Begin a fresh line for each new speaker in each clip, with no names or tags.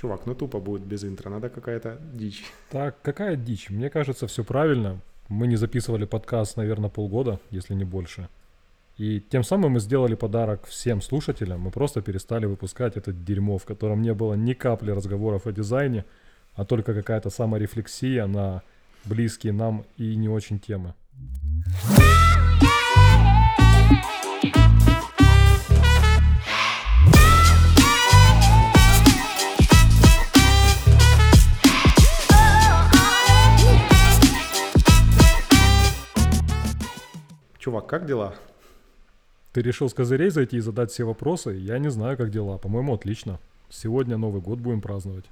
Чувак, ну тупо будет без интро, надо какая-то дичь.
Так, какая дичь? Мне кажется, все правильно. Мы не записывали подкаст, наверное, полгода, если не больше. И тем самым мы сделали подарок всем слушателям. Мы просто перестали выпускать этот дерьмо, в котором не было ни капли разговоров о дизайне, а только какая-то саморефлексия на близкие нам и не очень темы.
Чувак, как дела?
Ты решил с козырей зайти и задать все вопросы? Я не знаю, как дела. По-моему, отлично. Сегодня Новый год будем праздновать.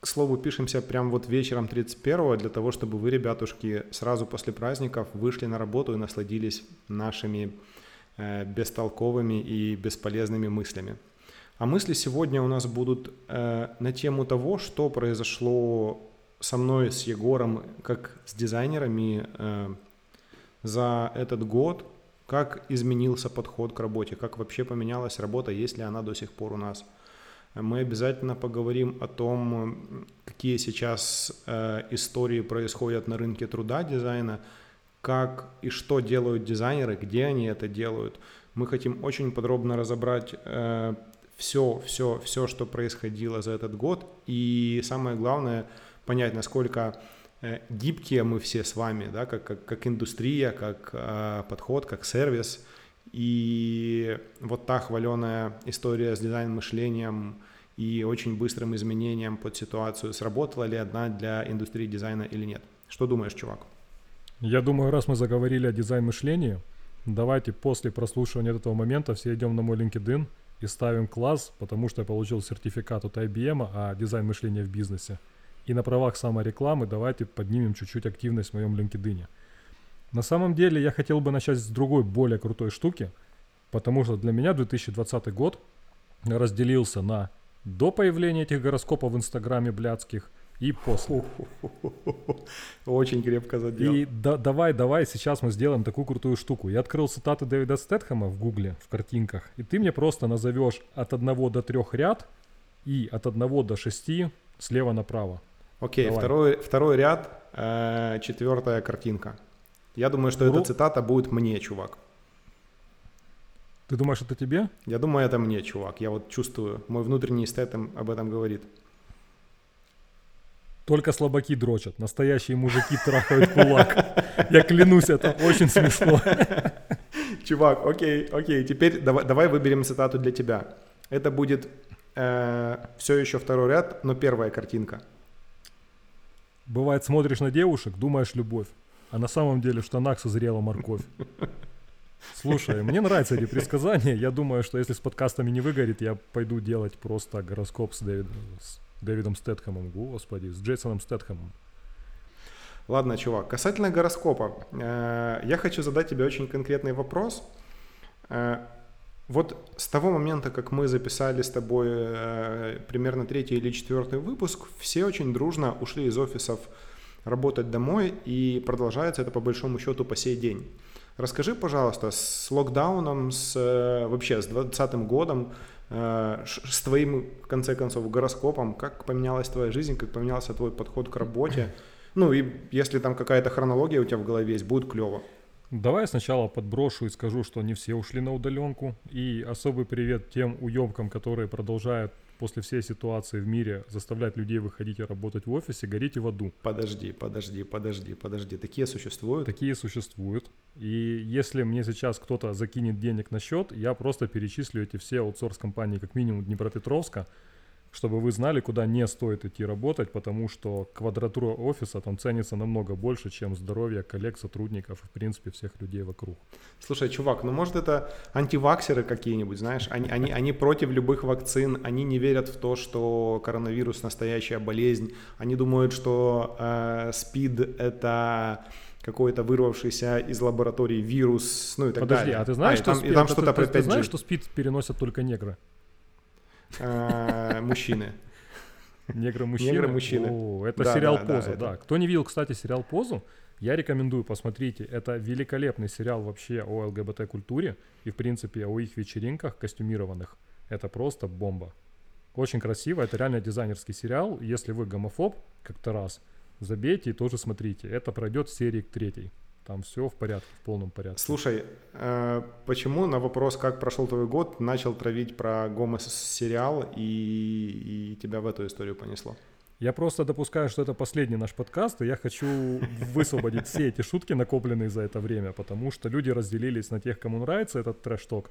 К слову, пишемся прям вот вечером 31 для того, чтобы вы, ребятушки, сразу после праздников вышли на работу и насладились нашими э, бестолковыми и бесполезными мыслями. А мысли сегодня у нас будут э, на тему того, что произошло со мной, с Егором, как с дизайнерами э, за этот год, как изменился подход к работе, как вообще поменялась работа, есть ли она до сих пор у нас. Мы обязательно поговорим о том, какие сейчас э, истории происходят на рынке труда дизайна, как и что делают дизайнеры, где они это делают. Мы хотим очень подробно разобрать э, все, все, все, что происходило за этот год, и самое главное понять, насколько гибкие мы все с вами, да, как, как, как индустрия, как э, подход, как сервис. И вот та хваленая история с дизайн-мышлением и очень быстрым изменением под ситуацию, сработала ли одна для индустрии дизайна или нет. Что думаешь, чувак?
Я думаю, раз мы заговорили о дизайн-мышлении, давайте после прослушивания этого момента все идем на мой LinkedIn и ставим класс, потому что я получил сертификат от IBM о дизайн мышления в бизнесе. И на правах саморекламы давайте поднимем чуть-чуть активность в моем LinkedIn. На самом деле я хотел бы начать с другой, более крутой штуки, потому что для меня 2020 год разделился на до появления этих гороскопов в Инстаграме блядских и после.
Очень крепко задел.
И да, давай, давай, сейчас мы сделаем такую крутую штуку. Я открыл цитаты Дэвида Стэтхэма в гугле, в картинках, и ты мне просто назовешь от 1 до 3 ряд и от 1 до 6 слева направо.
Окей, второй, второй ряд, э, четвертая картинка. Я думаю, что Ру... эта цитата будет мне, чувак.
Ты думаешь, это тебе?
Я думаю, это мне, чувак. Я вот чувствую, мой внутренний эстет об этом говорит.
Только слабаки дрочат, настоящие мужики трахают кулак. Я клянусь, это очень смешно.
Чувак, окей, окей, теперь давай, давай выберем цитату для тебя. Это будет э, все еще второй ряд, но первая картинка.
Бывает, смотришь на девушек, думаешь любовь, а на самом деле в штанах созрела морковь. Слушай, мне нравятся эти предсказания. Я думаю, что если с подкастами не выгорит, я пойду делать просто гороскоп с, Дэвид, с Дэвидом Стэтхэмом. Господи, с Джейсоном Стэтхэмом.
Ладно, чувак, касательно гороскопа. Э, я хочу задать тебе очень конкретный вопрос. Э, вот с того момента, как мы записали с тобой э, примерно третий или четвертый выпуск, все очень дружно ушли из офисов работать домой, и продолжается это по большому счету по сей день. Расскажи, пожалуйста, с локдауном, с э, вообще с 2020 годом, э, с твоим, в конце концов, гороскопом, как поменялась твоя жизнь, как поменялся твой подход к работе. Ну и если там какая-то хронология у тебя в голове есть, будет клево.
Давай сначала подброшу и скажу, что не все ушли на удаленку. И особый привет тем уемкам, которые продолжают после всей ситуации в мире заставлять людей выходить и работать в офисе, горите в аду.
Подожди, подожди, подожди, подожди. Такие существуют?
Такие существуют. И если мне сейчас кто-то закинет денег на счет, я просто перечислю эти все аутсорс-компании как минимум Днепропетровска, чтобы вы знали, куда не стоит идти работать, потому что квадратура офиса там ценится намного больше, чем здоровье коллег, сотрудников и, в принципе, всех людей вокруг.
Слушай, чувак, ну может это антиваксеры какие-нибудь, знаешь, они, они, они против любых вакцин, они не верят в то, что коронавирус настоящая болезнь, они думают, что э, СПИД это какой-то вырвавшийся из лаборатории вирус, ну и так
Подожди,
далее.
а ты знаешь, а, что,
там,
спид,
там
ты,
что-то
ты, ты знаешь, что СПИД переносят только негры?
Э, мужчины.
Негры-мужчины?
Негры-мужчины.
Это да, сериал да, «Поза», да, да. Кто не видел, кстати, сериал «Позу», я рекомендую, посмотрите. Это великолепный сериал вообще о ЛГБТ-культуре и, в принципе, о их вечеринках костюмированных. Это просто бомба. Очень красиво, это реально дизайнерский сериал. Если вы гомофоб, как-то раз, забейте и тоже смотрите. Это пройдет в серии к третьей. Там все в порядке, в полном порядке.
Слушай, э, почему на вопрос, как прошел твой год, начал травить про гомос-сериал и, и тебя в эту историю понесло?
Я просто допускаю, что это последний наш подкаст, и я хочу высвободить все эти шутки, накопленные за это время, потому что люди разделились на тех, кому нравится этот трэш-ток,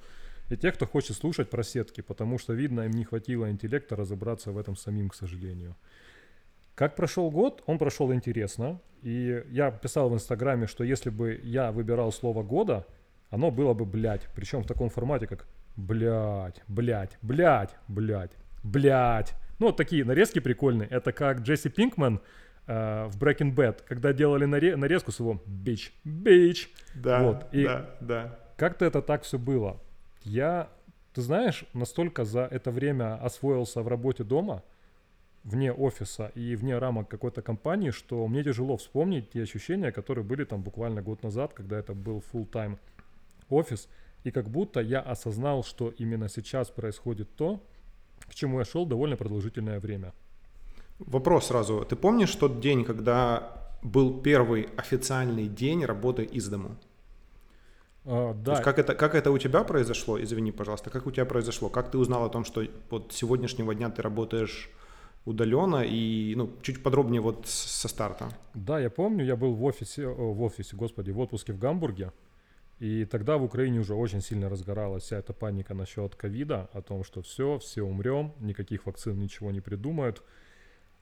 и тех, кто хочет слушать про сетки, потому что, видно, им не хватило интеллекта разобраться в этом самим, к сожалению. Как прошел год? Он прошел интересно. И я писал в Инстаграме, что если бы я выбирал слово года, оно было бы блять. Причем в таком формате, как блять, блять, блять, блять, блять. Ну, вот такие нарезки прикольные. Это как Джесси Пинкман э, в Breaking Bad, когда делали наре- нарезку с его бич, бич.
Да, вот. И да, да.
Как-то это так все было. Я, ты знаешь, настолько за это время освоился в работе дома, вне офиса и вне рамок какой-то компании, что мне тяжело вспомнить те ощущения, которые были там буквально год назад, когда это был full-time офис, и как будто я осознал, что именно сейчас происходит то, к чему я шел довольно продолжительное время.
Вопрос сразу. Ты помнишь тот день, когда был первый официальный день работы из дому?
А, да.
как это, как это у тебя произошло? Извини, пожалуйста, как у тебя произошло? Как ты узнал о том, что вот сегодняшнего дня ты работаешь удаленно и ну, чуть подробнее вот со старта?
Да, я помню, я был в офисе, в офисе, господи, в отпуске в Гамбурге. И тогда в Украине уже очень сильно разгоралась вся эта паника насчет ковида, о том, что все, все умрем, никаких вакцин ничего не придумают.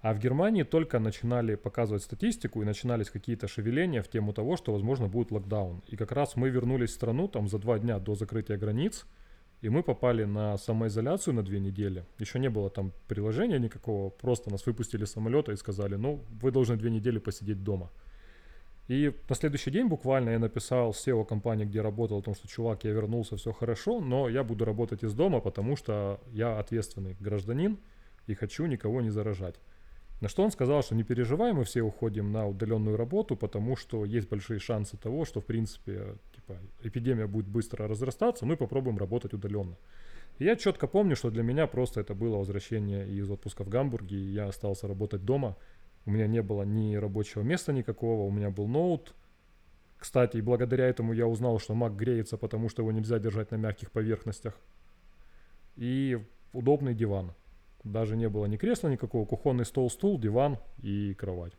А в Германии только начинали показывать статистику и начинались какие-то шевеления в тему того, что, возможно, будет локдаун. И как раз мы вернулись в страну там за два дня до закрытия границ, и мы попали на самоизоляцию на две недели. Еще не было там приложения никакого, просто нас выпустили с самолета и сказали, ну, вы должны две недели посидеть дома. И на следующий день буквально я написал SEO компании, где работал, о том, что, чувак, я вернулся, все хорошо, но я буду работать из дома, потому что я ответственный гражданин и хочу никого не заражать. На что он сказал, что не переживай, мы все уходим на удаленную работу, потому что есть большие шансы того, что, в принципе, типа, эпидемия будет быстро разрастаться, мы попробуем работать удаленно. И я четко помню, что для меня просто это было возвращение из отпуска в Гамбурге, и я остался работать дома. У меня не было ни рабочего места никакого, у меня был ноут. Кстати, благодаря этому я узнал, что Mac греется, потому что его нельзя держать на мягких поверхностях. И удобный диван. Даже не было ни кресла никакого, кухонный стол, стул, диван и кровать.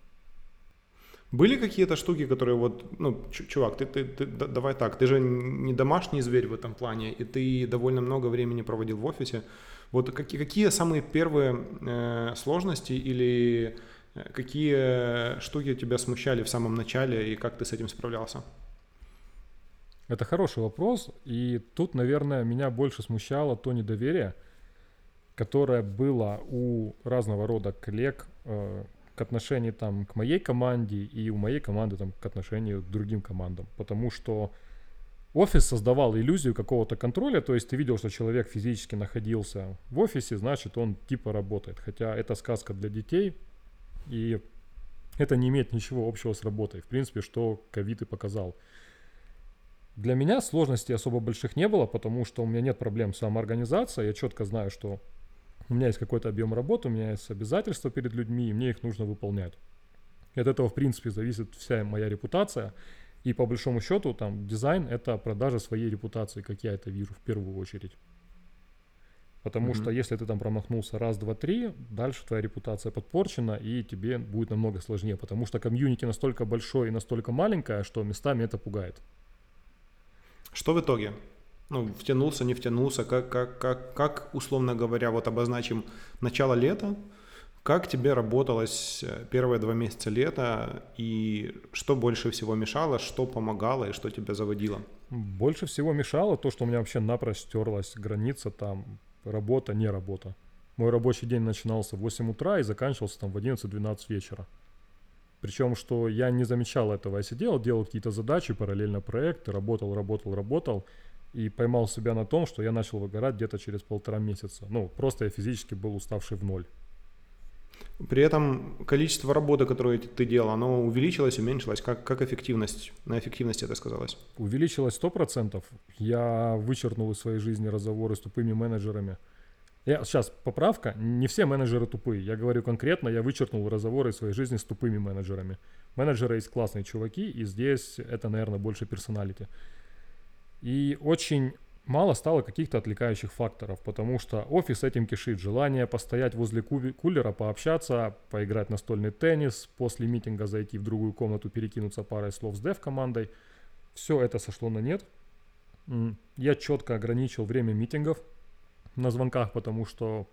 Были какие-то штуки, которые вот, ну, чувак, ты, ты, ты давай так, ты же не домашний зверь в этом плане, и ты довольно много времени проводил в офисе. Вот какие, какие самые первые э, сложности или э, какие штуки тебя смущали в самом начале и как ты с этим справлялся?
Это хороший вопрос, и тут, наверное, меня больше смущало то недоверие, которое было у разного рода коллег э, к отношению там к моей команде и у моей команды там к отношению к другим командам, потому что офис создавал иллюзию какого-то контроля, то есть ты видел, что человек физически находился в офисе, значит он типа работает, хотя это сказка для детей и это не имеет ничего общего с работой, в принципе, что ковид и показал. Для меня сложностей особо больших не было, потому что у меня нет проблем с самоорганизацией, я четко знаю, что у меня есть какой-то объем работы, у меня есть обязательства перед людьми, и мне их нужно выполнять. И от этого, в принципе, зависит вся моя репутация. И по большому счету, там, дизайн — это продажа своей репутации, как я это вижу в первую очередь. Потому mm-hmm. что если ты там промахнулся раз, два, три, дальше твоя репутация подпорчена, и тебе будет намного сложнее, потому что комьюнити настолько большое и настолько маленькое, что местами это пугает.
Что в итоге? Ну, втянулся, не втянулся, как, как, как, как, условно говоря, вот обозначим начало лета, как тебе работалось э, первые два месяца лета и что больше всего мешало, что помогало и что тебя заводило?
Больше всего мешало то, что у меня вообще напрочь стерлась граница там работа, не работа. Мой рабочий день начинался в 8 утра и заканчивался там в 11-12 вечера. Причем, что я не замечал этого. Я сидел, делал какие-то задачи, параллельно проекты, работал, работал, работал и поймал себя на том, что я начал выгорать где-то через полтора месяца. Ну, просто я физически был уставший в ноль.
При этом количество работы, которую ты делал, оно увеличилось, уменьшилось? Как, как эффективность, на эффективности это сказалось?
Увеличилось 100%. Я вычеркнул из своей жизни разговоры с тупыми менеджерами. Я сейчас поправка, не все менеджеры тупые. Я говорю конкретно, я вычеркнул разговоры в своей жизни с тупыми менеджерами. Менеджеры есть классные чуваки, и здесь это, наверное, больше персоналити. И очень мало стало каких-то отвлекающих факторов, потому что офис этим кишит. Желание постоять возле кулера, пообщаться, поиграть настольный теннис, после митинга зайти в другую комнату, перекинуться парой слов с дев-командой. Все это сошло на нет. Я четко ограничил время митингов на звонках, потому что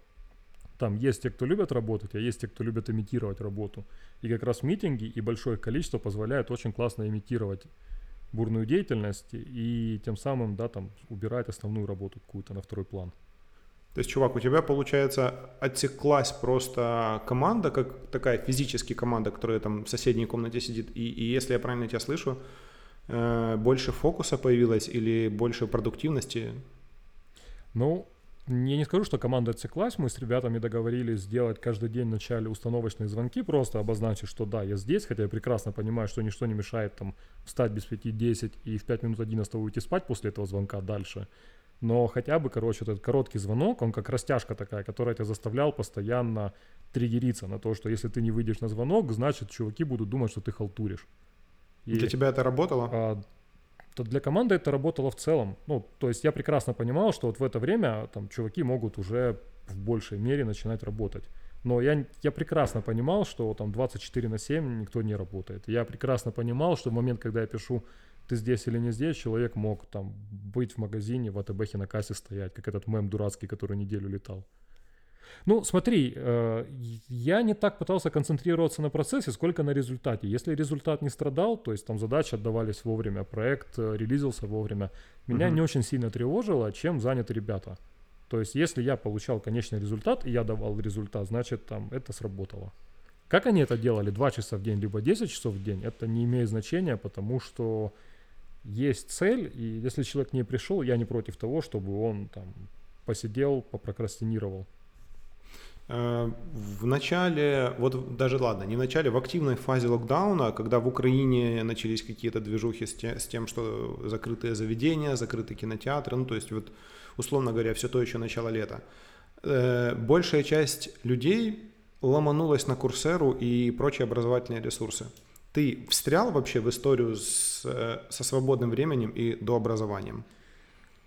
там есть те, кто любят работать, а есть те, кто любят имитировать работу. И как раз митинги и большое количество позволяют очень классно имитировать бурную деятельность и тем самым, да, там, убирать основную работу какую-то на второй план.
То есть, чувак, у тебя, получается, отсеклась просто команда, как такая физически команда, которая там в соседней комнате сидит, и, и если я правильно тебя слышу, э, больше фокуса появилось или больше продуктивности?
Ну, я не скажу, что команда отсеклась, мы с ребятами договорились сделать каждый день в начале установочные звонки, просто обозначить, что да, я здесь, хотя я прекрасно понимаю, что ничто не мешает там встать без 5-10 и в 5 минут 11 уйти спать после этого звонка дальше. Но хотя бы, короче, этот короткий звонок, он как растяжка такая, которая тебя заставлял постоянно триггериться на то, что если ты не выйдешь на звонок, значит, чуваки будут думать, что ты халтуришь.
И, Для тебя это работало?
А, то для команды это работало в целом. Ну, то есть я прекрасно понимал, что вот в это время там чуваки могут уже в большей мере начинать работать. Но я, я прекрасно понимал, что там 24 на 7 никто не работает. Я прекрасно понимал, что в момент, когда я пишу «ты здесь или не здесь», человек мог там быть в магазине, в АТБХе на кассе стоять, как этот мем дурацкий, который неделю летал. Ну, смотри, э, я не так пытался концентрироваться на процессе, сколько на результате. Если результат не страдал, то есть там задачи отдавались вовремя, проект э, релизился вовремя, меня угу. не очень сильно тревожило, чем заняты ребята. То есть если я получал конечный результат, и я давал результат, значит там это сработало. Как они это делали, 2 часа в день, либо 10 часов в день, это не имеет значения, потому что есть цель, и если человек не пришел, я не против того, чтобы он там посидел, попрокрастинировал.
Э, в начале, вот даже ладно, не в начале, в активной фазе локдауна, когда в Украине начались какие-то движухи с, те, с тем, что закрытые заведения, закрытые кинотеатры, ну то есть вот условно говоря, все то еще начало лета, э, большая часть людей ломанулась на Курсеру и прочие образовательные ресурсы. Ты встрял вообще в историю с, э, со свободным временем и дообразованием?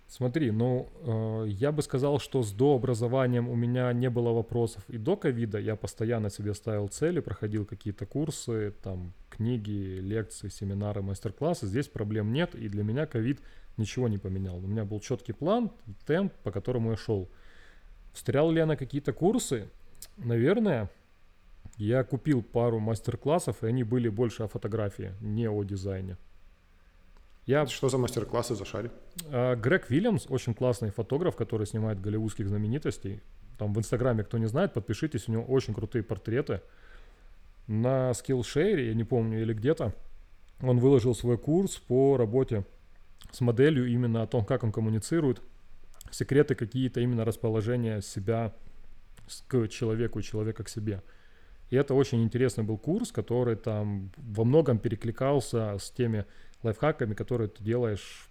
Смотри, ну, э, я бы сказал, что с дообразованием у меня не было вопросов и до ковида. Я постоянно себе ставил цели, проходил какие-то курсы, там, книги, лекции, семинары, мастер-классы. Здесь проблем нет, и для меня ковид ничего не поменял. У меня был четкий план, темп, по которому я шел. Встрял ли я на какие-то курсы? Наверное, я купил пару мастер-классов, и они были больше о фотографии, не о дизайне.
Я... Что за мастер-классы за шаре?
А, Грег Вильямс, очень классный фотограф, который снимает голливудских знаменитостей. Там в Инстаграме, кто не знает, подпишитесь, у него очень крутые портреты. На Skillshare, я не помню, или где-то, он выложил свой курс по работе с моделью именно о том, как он коммуницирует, секреты какие-то именно расположения себя к человеку, человека к себе. И это очень интересный был курс, который там во многом перекликался с теми лайфхаками, которые ты делаешь,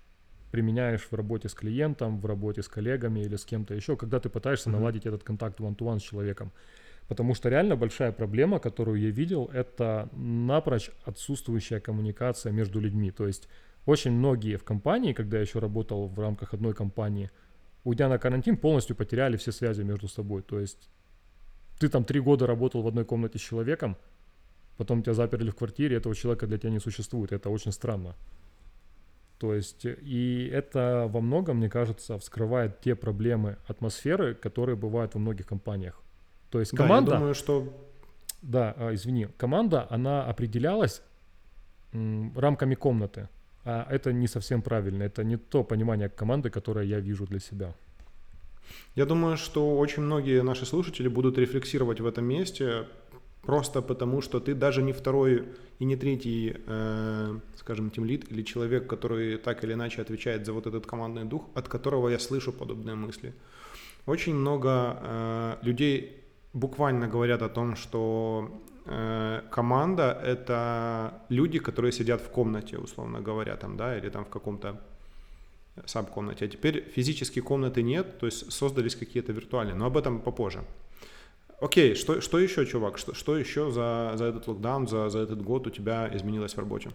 применяешь в работе с клиентом, в работе с коллегами или с кем-то еще, когда ты пытаешься mm-hmm. наладить этот контакт one-to-one с человеком. Потому что реально большая проблема, которую я видел, это напрочь отсутствующая коммуникация между людьми. То есть очень многие в компании, когда я еще работал в рамках одной компании, уйдя на карантин, полностью потеряли все связи между собой. То есть ты там три года работал в одной комнате с человеком, потом тебя заперли в квартире, этого человека для тебя не существует. Это очень странно. То есть, и это во многом, мне кажется, вскрывает те проблемы атмосферы, которые бывают во многих компаниях. То есть команда...
Да, я думаю, что...
Да, а, извини. Команда, она определялась рамками комнаты. А это не совсем правильно. Это не то понимание команды, которое я вижу для себя.
Я думаю, что очень многие наши слушатели будут рефлексировать в этом месте, Просто потому, что ты даже не второй и не третий, э, скажем, тимлит или человек, который так или иначе отвечает за вот этот командный дух, от которого я слышу подобные мысли. Очень много э, людей буквально говорят о том, что э, команда — это люди, которые сидят в комнате, условно говоря, там, да, или там в каком-то саб-комнате, а теперь физически комнаты нет, то есть создались какие-то виртуальные, но об этом попозже. Окей, что, что еще, чувак, что, что еще за, за этот локдаун, за, за этот год у тебя изменилось в работе?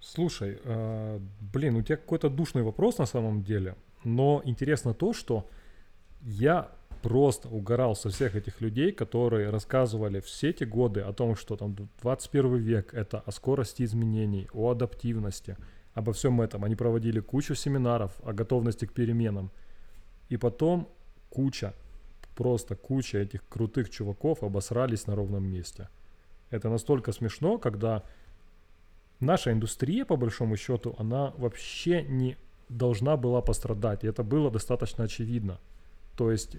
Слушай, э, блин, у тебя какой-то душный вопрос на самом деле, но интересно то, что я просто угорал со всех этих людей, которые рассказывали все эти годы о том, что там 21 век это о скорости изменений, о адаптивности, обо всем этом. Они проводили кучу семинаров о готовности к переменам. И потом куча, просто куча этих крутых чуваков обосрались на ровном месте. Это настолько смешно, когда наша индустрия, по большому счету, она вообще не должна была пострадать. И это было достаточно очевидно. То есть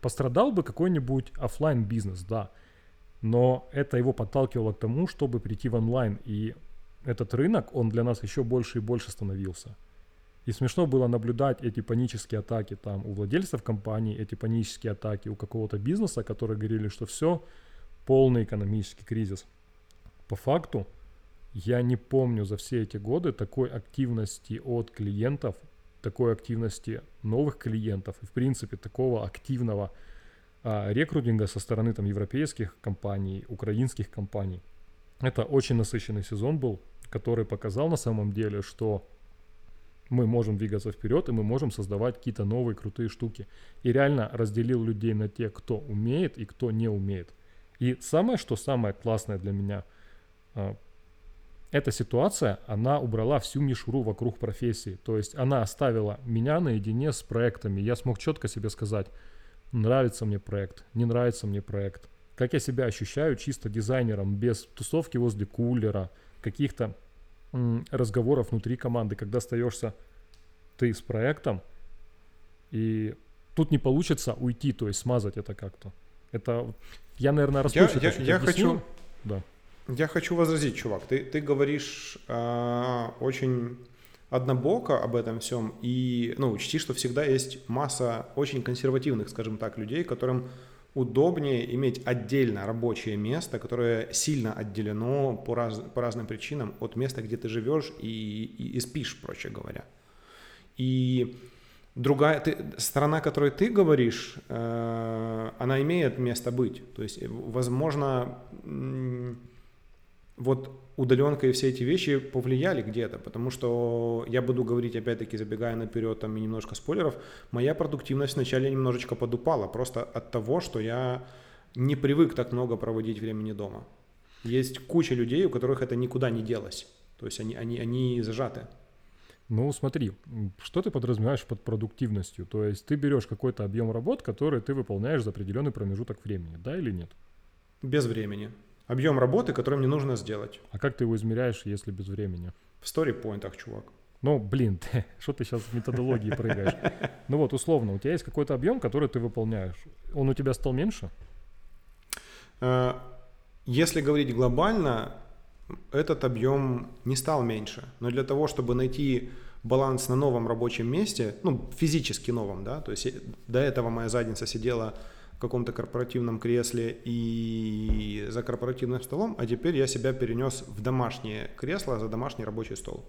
пострадал бы какой-нибудь офлайн бизнес, да. Но это его подталкивало к тому, чтобы прийти в онлайн. И этот рынок, он для нас еще больше и больше становился. И смешно было наблюдать эти панические атаки там у владельцев компании, эти панические атаки у какого-то бизнеса, которые говорили, что все, полный экономический кризис. По факту, я не помню за все эти годы такой активности от клиентов, такой активности новых клиентов и, в принципе, такого активного а, рекрутинга со стороны там европейских компаний, украинских компаний. Это очень насыщенный сезон был, который показал на самом деле, что мы можем двигаться вперед, и мы можем создавать какие-то новые крутые штуки. И реально разделил людей на те, кто умеет и кто не умеет. И самое, что самое классное для меня, а, эта ситуация, она убрала всю мишуру вокруг профессии. То есть она оставила меня наедине с проектами. Я смог четко себе сказать, нравится мне проект, не нравится мне проект. Как я себя ощущаю чисто дизайнером, без тусовки возле кулера, каких-то разговоров внутри команды, когда остаешься ты с проектом, и тут не получится уйти, то есть смазать это как-то. Это я, наверное, расплывчато.
Я, я, я хочу,
да.
я хочу возразить, чувак. Ты, ты говоришь э, очень однобоко об этом всем, и ну, учти, что всегда есть масса очень консервативных, скажем так, людей, которым удобнее иметь отдельно рабочее место, которое сильно отделено по, раз, по разным причинам от места, где ты живешь и, и, и спишь, проще говоря. И другая ты, сторона, о которой ты говоришь, э, она имеет место быть. То есть, возможно, вот удаленка и все эти вещи повлияли где-то, потому что я буду говорить, опять-таки, забегая наперед там и немножко спойлеров, моя продуктивность вначале немножечко подупала, просто от того, что я не привык так много проводить времени дома. Есть куча людей, у которых это никуда не делось, то есть они, они, они зажаты.
Ну, смотри, что ты подразумеваешь под продуктивностью? То есть ты берешь какой-то объем работ, который ты выполняешь за определенный промежуток времени, да или нет?
Без времени объем работы, который мне нужно сделать.
А как ты его измеряешь, если без времени?
В сторипоинтах, чувак.
Ну, блин, ты, что ты сейчас в методологии прыгаешь? Ну вот, условно, у тебя есть какой-то объем, который ты выполняешь. Он у тебя стал меньше?
Э, если говорить глобально, этот объем не стал меньше. Но для того, чтобы найти баланс на новом рабочем месте, ну, физически новом, да, то есть до этого моя задница сидела каком-то корпоративном кресле и за корпоративным столом, а теперь я себя перенес в домашнее кресло за домашний рабочий стол.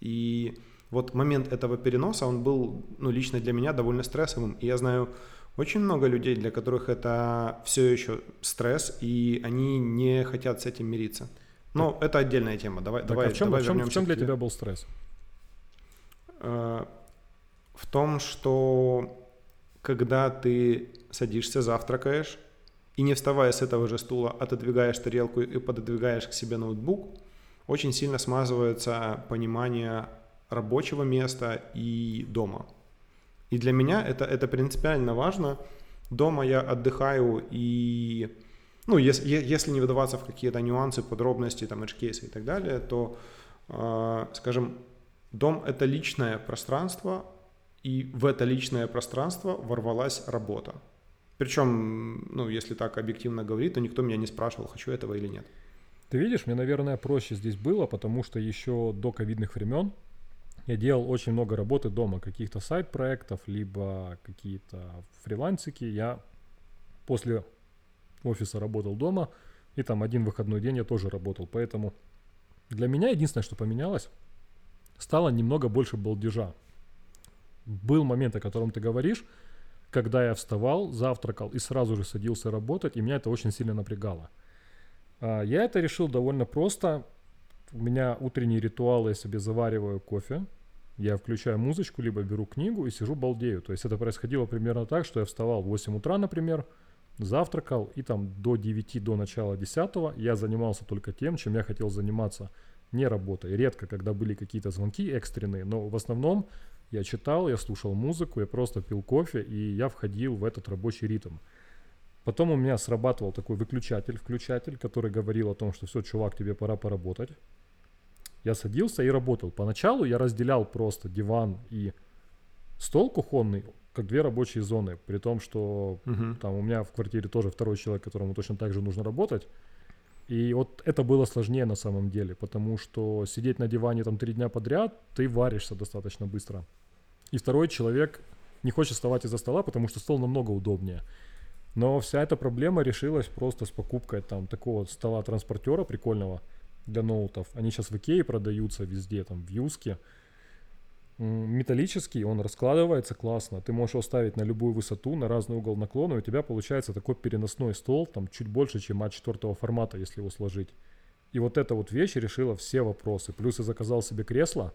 И вот момент этого переноса, он был, ну, лично для меня довольно стрессовым. И я знаю очень много людей, для которых это все еще стресс, и они не хотят с этим мириться. Но так, это отдельная тема. Давай, так, давай,
а в чем,
давай
в чем, в чем для тебя был стресс?
Э, в том, что когда ты садишься, завтракаешь, и не вставая с этого же стула, отодвигаешь тарелку и пододвигаешь к себе ноутбук, очень сильно смазывается понимание рабочего места и дома. И для меня это, это принципиально важно. Дома я отдыхаю и, ну, если, если не выдаваться в какие-то нюансы, подробности, там, edge и так далее, то, э, скажем, дом — это личное пространство, и в это личное пространство ворвалась работа. Причем, ну, если так объективно говорить, то никто меня не спрашивал, хочу этого или нет.
Ты видишь, мне, наверное, проще здесь было, потому что еще до ковидных времен я делал очень много работы дома, каких-то сайт-проектов, либо какие-то фрилансики. Я после офиса работал дома, и там один выходной день я тоже работал. Поэтому для меня единственное, что поменялось, стало немного больше балдежа. Был момент, о котором ты говоришь, когда я вставал, завтракал и сразу же садился работать, и меня это очень сильно напрягало. А, я это решил довольно просто. У меня утренний ритуал, я себе завариваю кофе, я включаю музычку, либо беру книгу и сижу балдею. То есть это происходило примерно так, что я вставал в 8 утра, например, завтракал, и там до 9, до начала 10 я занимался только тем, чем я хотел заниматься, не работой. Редко, когда были какие-то звонки экстренные, но в основном я читал, я слушал музыку, я просто пил кофе, и я входил в этот рабочий ритм. Потом у меня срабатывал такой выключатель, включатель, который говорил о том, что все, чувак, тебе пора поработать. Я садился и работал. Поначалу я разделял просто диван и стол кухонный как две рабочие зоны, при том, что угу. там у меня в квартире тоже второй человек, которому точно так же нужно работать. И вот это было сложнее на самом деле, потому что сидеть на диване там три дня подряд, ты варишься достаточно быстро. И второй человек не хочет вставать из-за стола, потому что стол намного удобнее. Но вся эта проблема решилась просто с покупкой там такого стола-транспортера прикольного для ноутов. Они сейчас в Икее продаются везде, там в Юске металлический, он раскладывается классно. Ты можешь его ставить на любую высоту, на разный угол наклона, и у тебя получается такой переносной стол, там чуть больше, чем от четвертого формата, если его сложить. И вот эта вот вещь решила все вопросы. Плюс я заказал себе кресло,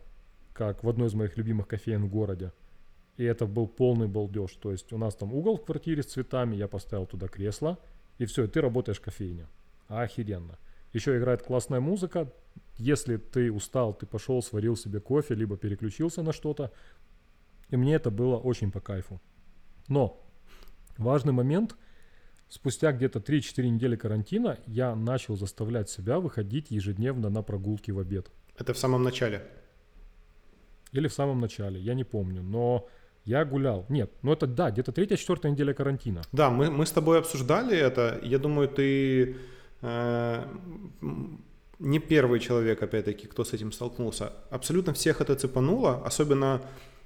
как в одной из моих любимых кофеин в городе. И это был полный балдеж. То есть у нас там угол в квартире с цветами, я поставил туда кресло, и все, и ты работаешь в кофейне. Охеренно. Еще играет классная музыка, если ты устал, ты пошел, сварил себе кофе, либо переключился на что-то. И мне это было очень по кайфу. Но важный момент, спустя где-то 3-4 недели карантина я начал заставлять себя выходить ежедневно на прогулки в обед.
Это в самом начале?
Или в самом начале, я не помню. Но я гулял. Нет, ну это да, где-то третья-четвертая неделя карантина.
Да, мы, мы с тобой обсуждали это. Я думаю, ты не первый человек, опять-таки, кто с этим столкнулся. Абсолютно всех это цепануло, особенно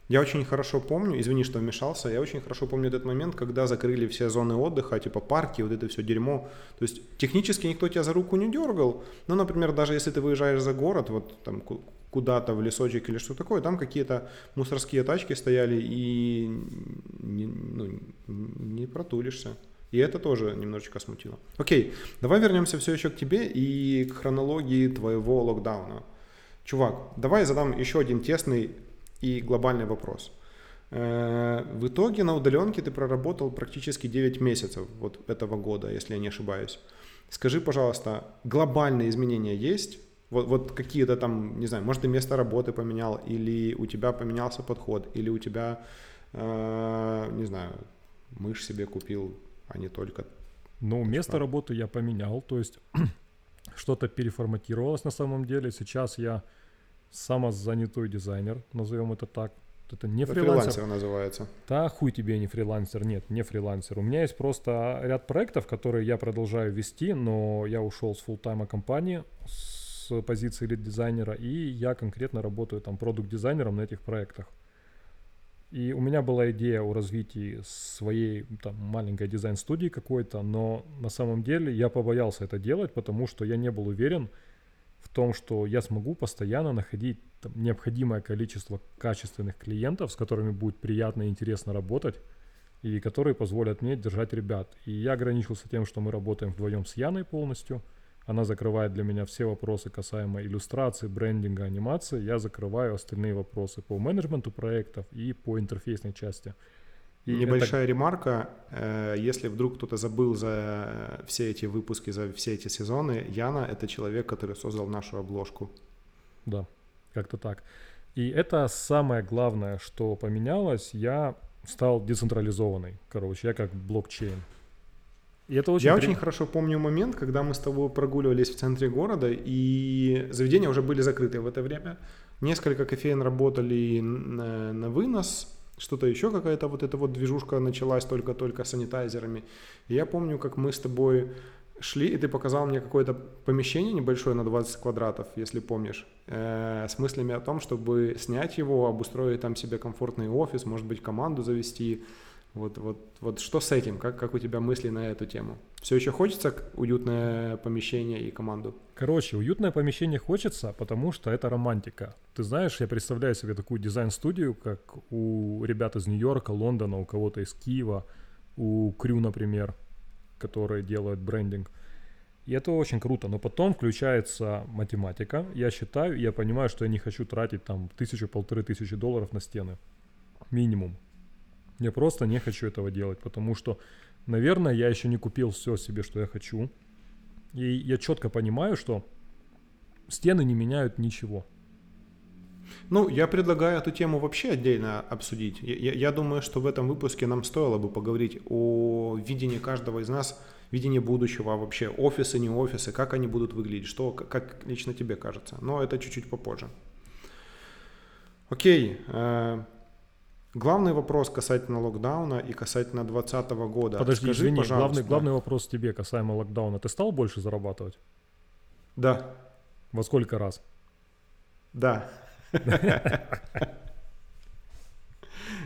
я очень хорошо помню, извини, что вмешался, я очень хорошо помню этот момент, когда закрыли все зоны отдыха, типа парки, вот это все дерьмо. То есть технически никто тебя за руку не дергал, но, например, даже если ты выезжаешь за город, вот там куда-то в лесочек или что такое, там какие-то мусорские тачки стояли и не, ну, не протулишься. И это тоже немножечко смутило. Окей, давай вернемся все еще к тебе и к хронологии твоего локдауна. Чувак, давай задам еще один тесный и глобальный вопрос. Э, в итоге на удаленке ты проработал практически 9 месяцев вот этого года, если я не ошибаюсь. Скажи, пожалуйста, глобальные изменения есть? Вот, вот какие-то там, не знаю, может, ты место работы поменял, или у тебя поменялся подход, или у тебя, э, не знаю, мышь себе купил а не только...
Ну, место работы я поменял, то есть что-то переформатировалось на самом деле. Сейчас я самозанятой дизайнер, назовем это так. Это не фрилансер.
фрилансер называется.
Да, хуй тебе не фрилансер. Нет, не фрилансер. У меня есть просто ряд проектов, которые я продолжаю вести, но я ушел с фултайма компании, с позиции лид-дизайнера, и я конкретно работаю там продукт-дизайнером на этих проектах. И у меня была идея о развитии своей там, маленькой дизайн-студии какой-то, но на самом деле я побоялся это делать, потому что я не был уверен в том, что я смогу постоянно находить там, необходимое количество качественных клиентов, с которыми будет приятно и интересно работать, и которые позволят мне держать ребят. И я ограничился тем, что мы работаем вдвоем с Яной полностью – она закрывает для меня все вопросы касаемо иллюстрации, брендинга, анимации. Я закрываю остальные вопросы по менеджменту проектов и по интерфейсной части.
И Небольшая это... ремарка. Э, если вдруг кто-то забыл за все эти выпуски, за все эти сезоны, Яна — это человек, который создал нашу обложку.
Да, как-то так. И это самое главное, что поменялось. Я стал децентрализованный. Короче, я как блокчейн.
И это очень Я при... очень хорошо помню момент, когда мы с тобой прогуливались в центре города, и заведения уже были закрыты в это время. Несколько кофеин работали на, на вынос, что-то еще какая-то вот эта вот движушка началась только-только с санитайзерами. И я помню, как мы с тобой шли, и ты показал мне какое-то помещение небольшое на 20 квадратов, если помнишь, э, с мыслями о том, чтобы снять его, обустроить там себе комфортный офис, может быть, команду завести, вот, вот, вот что с этим? Как, как у тебя мысли на эту тему? Все еще хочется уютное помещение и команду?
Короче, уютное помещение хочется, потому что это романтика. Ты знаешь, я представляю себе такую дизайн-студию, как у ребят из Нью-Йорка, Лондона, у кого-то из Киева, у Крю, например, которые делают брендинг. И это очень круто. Но потом включается математика. Я считаю, я понимаю, что я не хочу тратить там тысячу-полторы тысячи долларов на стены. Минимум. Я просто не хочу этого делать, потому что, наверное, я еще не купил все себе, что я хочу. И я четко понимаю, что стены не меняют ничего.
Ну, я предлагаю эту тему вообще отдельно обсудить. Я, я думаю, что в этом выпуске нам стоило бы поговорить о видении каждого из нас – видение будущего, а вообще офисы, не офисы, как они будут выглядеть, что, как лично тебе кажется. Но это чуть-чуть попозже. Окей. Главный вопрос касательно локдауна и касательно 2020 года.
Подожди, Скажи, извини, главный, главный вопрос тебе касаемо локдауна. Ты стал больше зарабатывать?
Да.
Во сколько раз?
Да.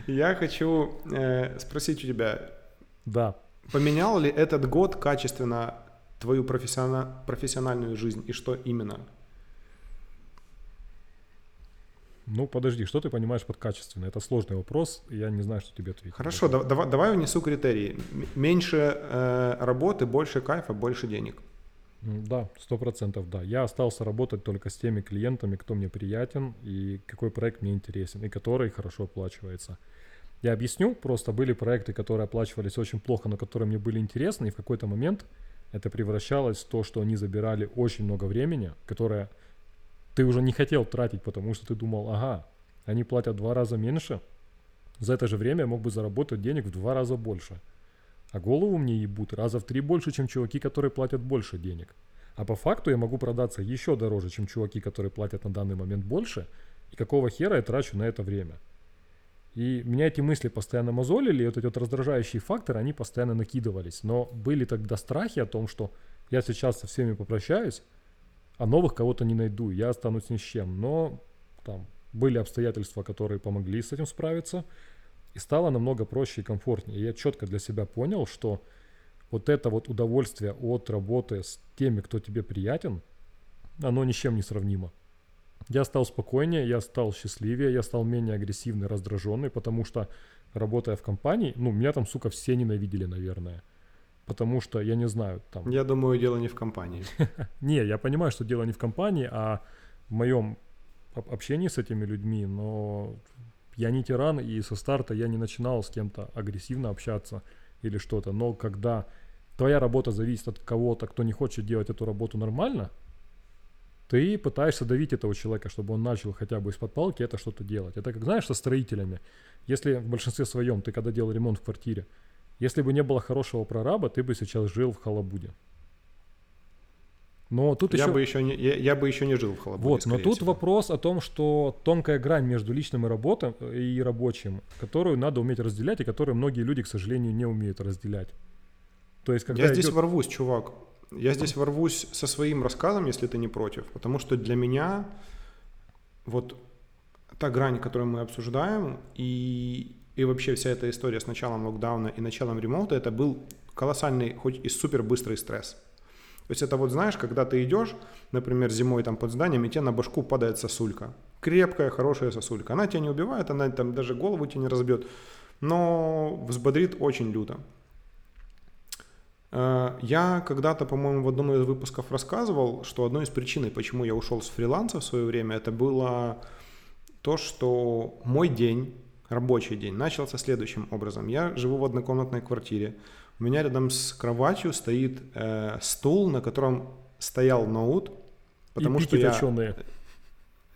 Я хочу э, спросить у тебя.
Да.
Поменял ли этот год качественно твою профессиональную жизнь и что именно?
Ну, подожди, что ты понимаешь под качественно? Это сложный вопрос, я не знаю, что тебе ответить.
Хорошо, да, давай, давай внесу критерии. Меньше э, работы, больше кайфа, больше денег.
Да, сто процентов, да. Я остался работать только с теми клиентами, кто мне приятен и какой проект мне интересен, и который хорошо оплачивается. Я объясню, просто были проекты, которые оплачивались очень плохо, но которые мне были интересны, и в какой-то момент это превращалось в то, что они забирали очень много времени, которое ты уже не хотел тратить, потому что ты думал, ага, они платят в два раза меньше, за это же время я мог бы заработать денег в два раза больше. А голову мне ебут раза в три больше, чем чуваки, которые платят больше денег. А по факту я могу продаться еще дороже, чем чуваки, которые платят на данный момент больше. И какого хера я трачу на это время? И меня эти мысли постоянно мозолили, и вот эти вот раздражающие факторы, они постоянно накидывались. Но были тогда страхи о том, что я сейчас со всеми попрощаюсь, а новых кого-то не найду, я останусь ни с чем. Но там были обстоятельства, которые помогли с этим справиться, и стало намного проще и комфортнее. Я четко для себя понял, что вот это вот удовольствие от работы с теми, кто тебе приятен, оно ни с чем не сравнимо. Я стал спокойнее, я стал счастливее, я стал менее агрессивный, раздраженный, потому что, работая в компании, ну, меня там, сука, все ненавидели, наверное. Потому что, я не знаю, там...
Я думаю, дело не в компании.
Не, я понимаю, что дело не в компании, а в моем общении с этими людьми, но я не тиран, и со старта я не начинал с кем-то агрессивно общаться или что-то. Но когда твоя работа зависит от кого-то, кто не хочет делать эту работу нормально, ты пытаешься давить этого человека, чтобы он начал хотя бы из-под палки это что-то делать. Это как, знаешь, со строителями. Если в большинстве своем ты когда делал ремонт в квартире, если бы не было хорошего прораба, ты бы сейчас жил в халабуде.
Но тут я еще... Бы еще не, я, я бы еще не жил в халабуде.
Вот, но тут всего. вопрос о том, что тонкая грань между личным и работой и рабочим, которую надо уметь разделять, и которую многие люди, к сожалению, не умеют разделять.
То есть, когда я идет... здесь ворвусь, чувак. Я здесь ворвусь со своим рассказом, если ты не против, потому что для меня вот та грань, которую мы обсуждаем, и, и вообще вся эта история с началом локдауна и началом ремонта, это был колоссальный, хоть и супер быстрый стресс. То есть это вот знаешь, когда ты идешь, например, зимой там под зданием, и тебе на башку падает сосулька. Крепкая, хорошая сосулька. Она тебя не убивает, она там даже голову тебе не разбьет, но взбодрит очень люто. Э, я когда-то, по-моему, в одном из выпусков рассказывал, что одной из причин, почему я ушел с фриланса в свое время, это было то, что мой день, рабочий день, начался следующим образом. Я живу в однокомнатной квартире. У меня рядом с кроватью стоит э, стул, на котором стоял ноут,
потому и что я... точеные.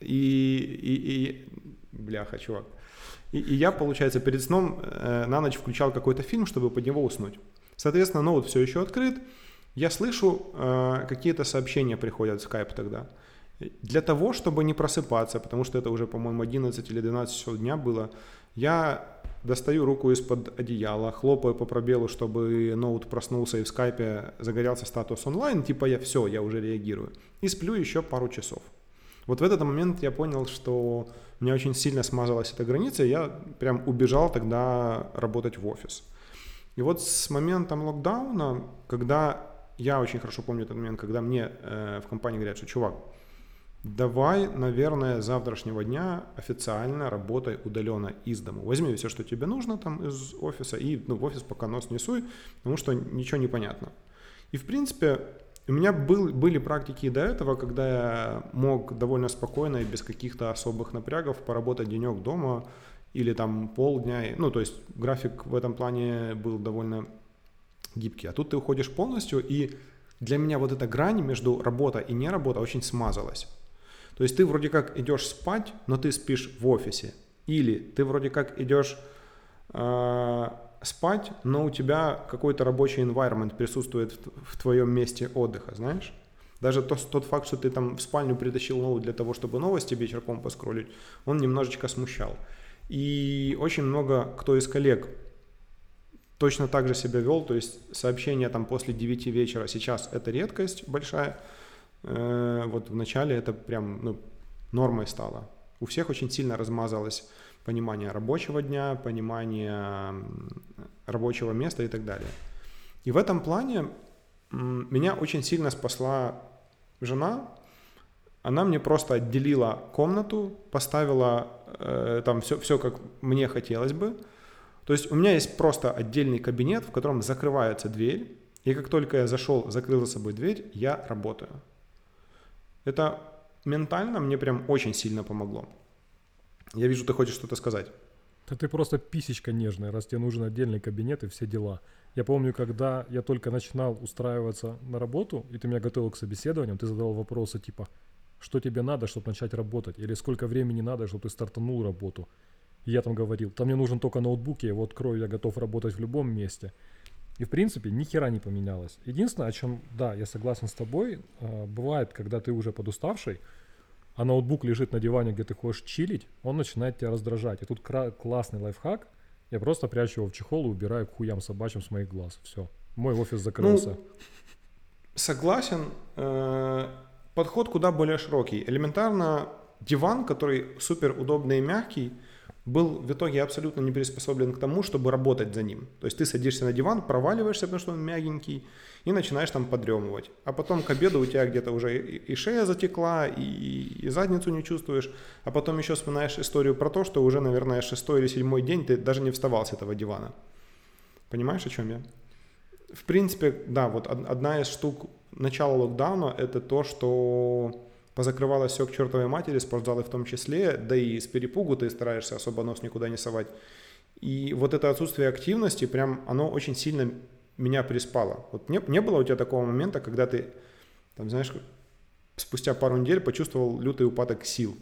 И, и, и, бляха, чувак. И, и я, получается, перед сном э, на ночь включал какой-то фильм, чтобы под него уснуть. Соответственно, ноут все еще открыт. Я слышу, э, какие-то сообщения приходят в Skype тогда. Для того, чтобы не просыпаться, потому что это уже, по-моему, 11 или 12 часов дня было, я достаю руку из-под одеяла, хлопаю по пробелу, чтобы ноут проснулся и в скайпе загорелся статус онлайн, типа я все, я уже реагирую. И сплю еще пару часов. Вот в этот момент я понял, что у меня очень сильно смазалась эта граница, и я прям убежал тогда работать в офис. И вот с моментом локдауна, когда я очень хорошо помню этот момент, когда мне э, в компании говорят, что чувак, давай, наверное, завтрашнего дня официально работай удаленно из дома. Возьми все, что тебе нужно там из офиса, и ну, в офис пока нос не суй, потому что ничего не понятно. И, в принципе, у меня был, были практики и до этого, когда я мог довольно спокойно и без каких-то особых напрягов поработать денек дома или там полдня. Ну, то есть график в этом плане был довольно гибкий. А тут ты уходишь полностью, и для меня вот эта грань между работа и не работа очень смазалась. То есть ты вроде как идешь спать, но ты спишь в офисе. Или ты вроде как идешь э, спать, но у тебя какой-то рабочий environment присутствует в, в твоем месте отдыха, знаешь? Даже тот, тот факт, что ты там в спальню притащил ноут для того, чтобы новости вечерком поскролить, он немножечко смущал. И очень много кто из коллег точно так же себя вел, то есть сообщения там после 9 вечера сейчас это редкость большая, э, вот в начале это прям ну, нормой стало. У всех очень сильно размазалось понимание рабочего дня, понимание рабочего места и так далее. И в этом плане меня очень сильно спасла жена. Она мне просто отделила комнату, поставила э, там все, все, как мне хотелось бы. То есть у меня есть просто отдельный кабинет, в котором закрывается дверь, и как только я зашел, закрыл за собой дверь, я работаю. Это ментально мне прям очень сильно помогло. Я вижу, ты хочешь что-то сказать.
Да ты просто писечка нежная, раз тебе нужен отдельный кабинет и все дела. Я помню, когда я только начинал устраиваться на работу, и ты меня готовил к собеседованиям, ты задавал вопросы типа, что тебе надо, чтобы начать работать, или сколько времени надо, чтобы ты стартанул работу. И я там говорил, там мне нужен только ноутбук, я его открою, я готов работать в любом месте. И в принципе ни хера не поменялось. Единственное, о чем, да, я согласен с тобой, э, бывает, когда ты уже подуставший, а ноутбук лежит на диване, где ты хочешь чилить, он начинает тебя раздражать. И тут кра- классный лайфхак. Я просто прячу его в чехол и убираю к хуям собачьим с моих глаз. Все. Мой офис закрылся. Ну,
согласен. Э, подход куда более широкий. Элементарно диван, который супер удобный и мягкий, был в итоге абсолютно не приспособлен к тому, чтобы работать за ним. То есть ты садишься на диван, проваливаешься, потому что он мягенький, и начинаешь там подремывать. А потом к обеду у тебя где-то уже и шея затекла, и, и задницу не чувствуешь, а потом еще вспоминаешь историю про то, что уже, наверное, шестой или седьмой день ты даже не вставал с этого дивана. Понимаешь, о чем я? В принципе, да, вот одна из штук начала локдауна – это то, что позакрывалось все к чертовой матери, спортзалы в том числе, да и с перепугу ты стараешься особо нос никуда не совать. И вот это отсутствие активности, прям оно очень сильно меня приспало. Вот не, не было у тебя такого момента, когда ты, там, знаешь, спустя пару недель почувствовал лютый упадок сил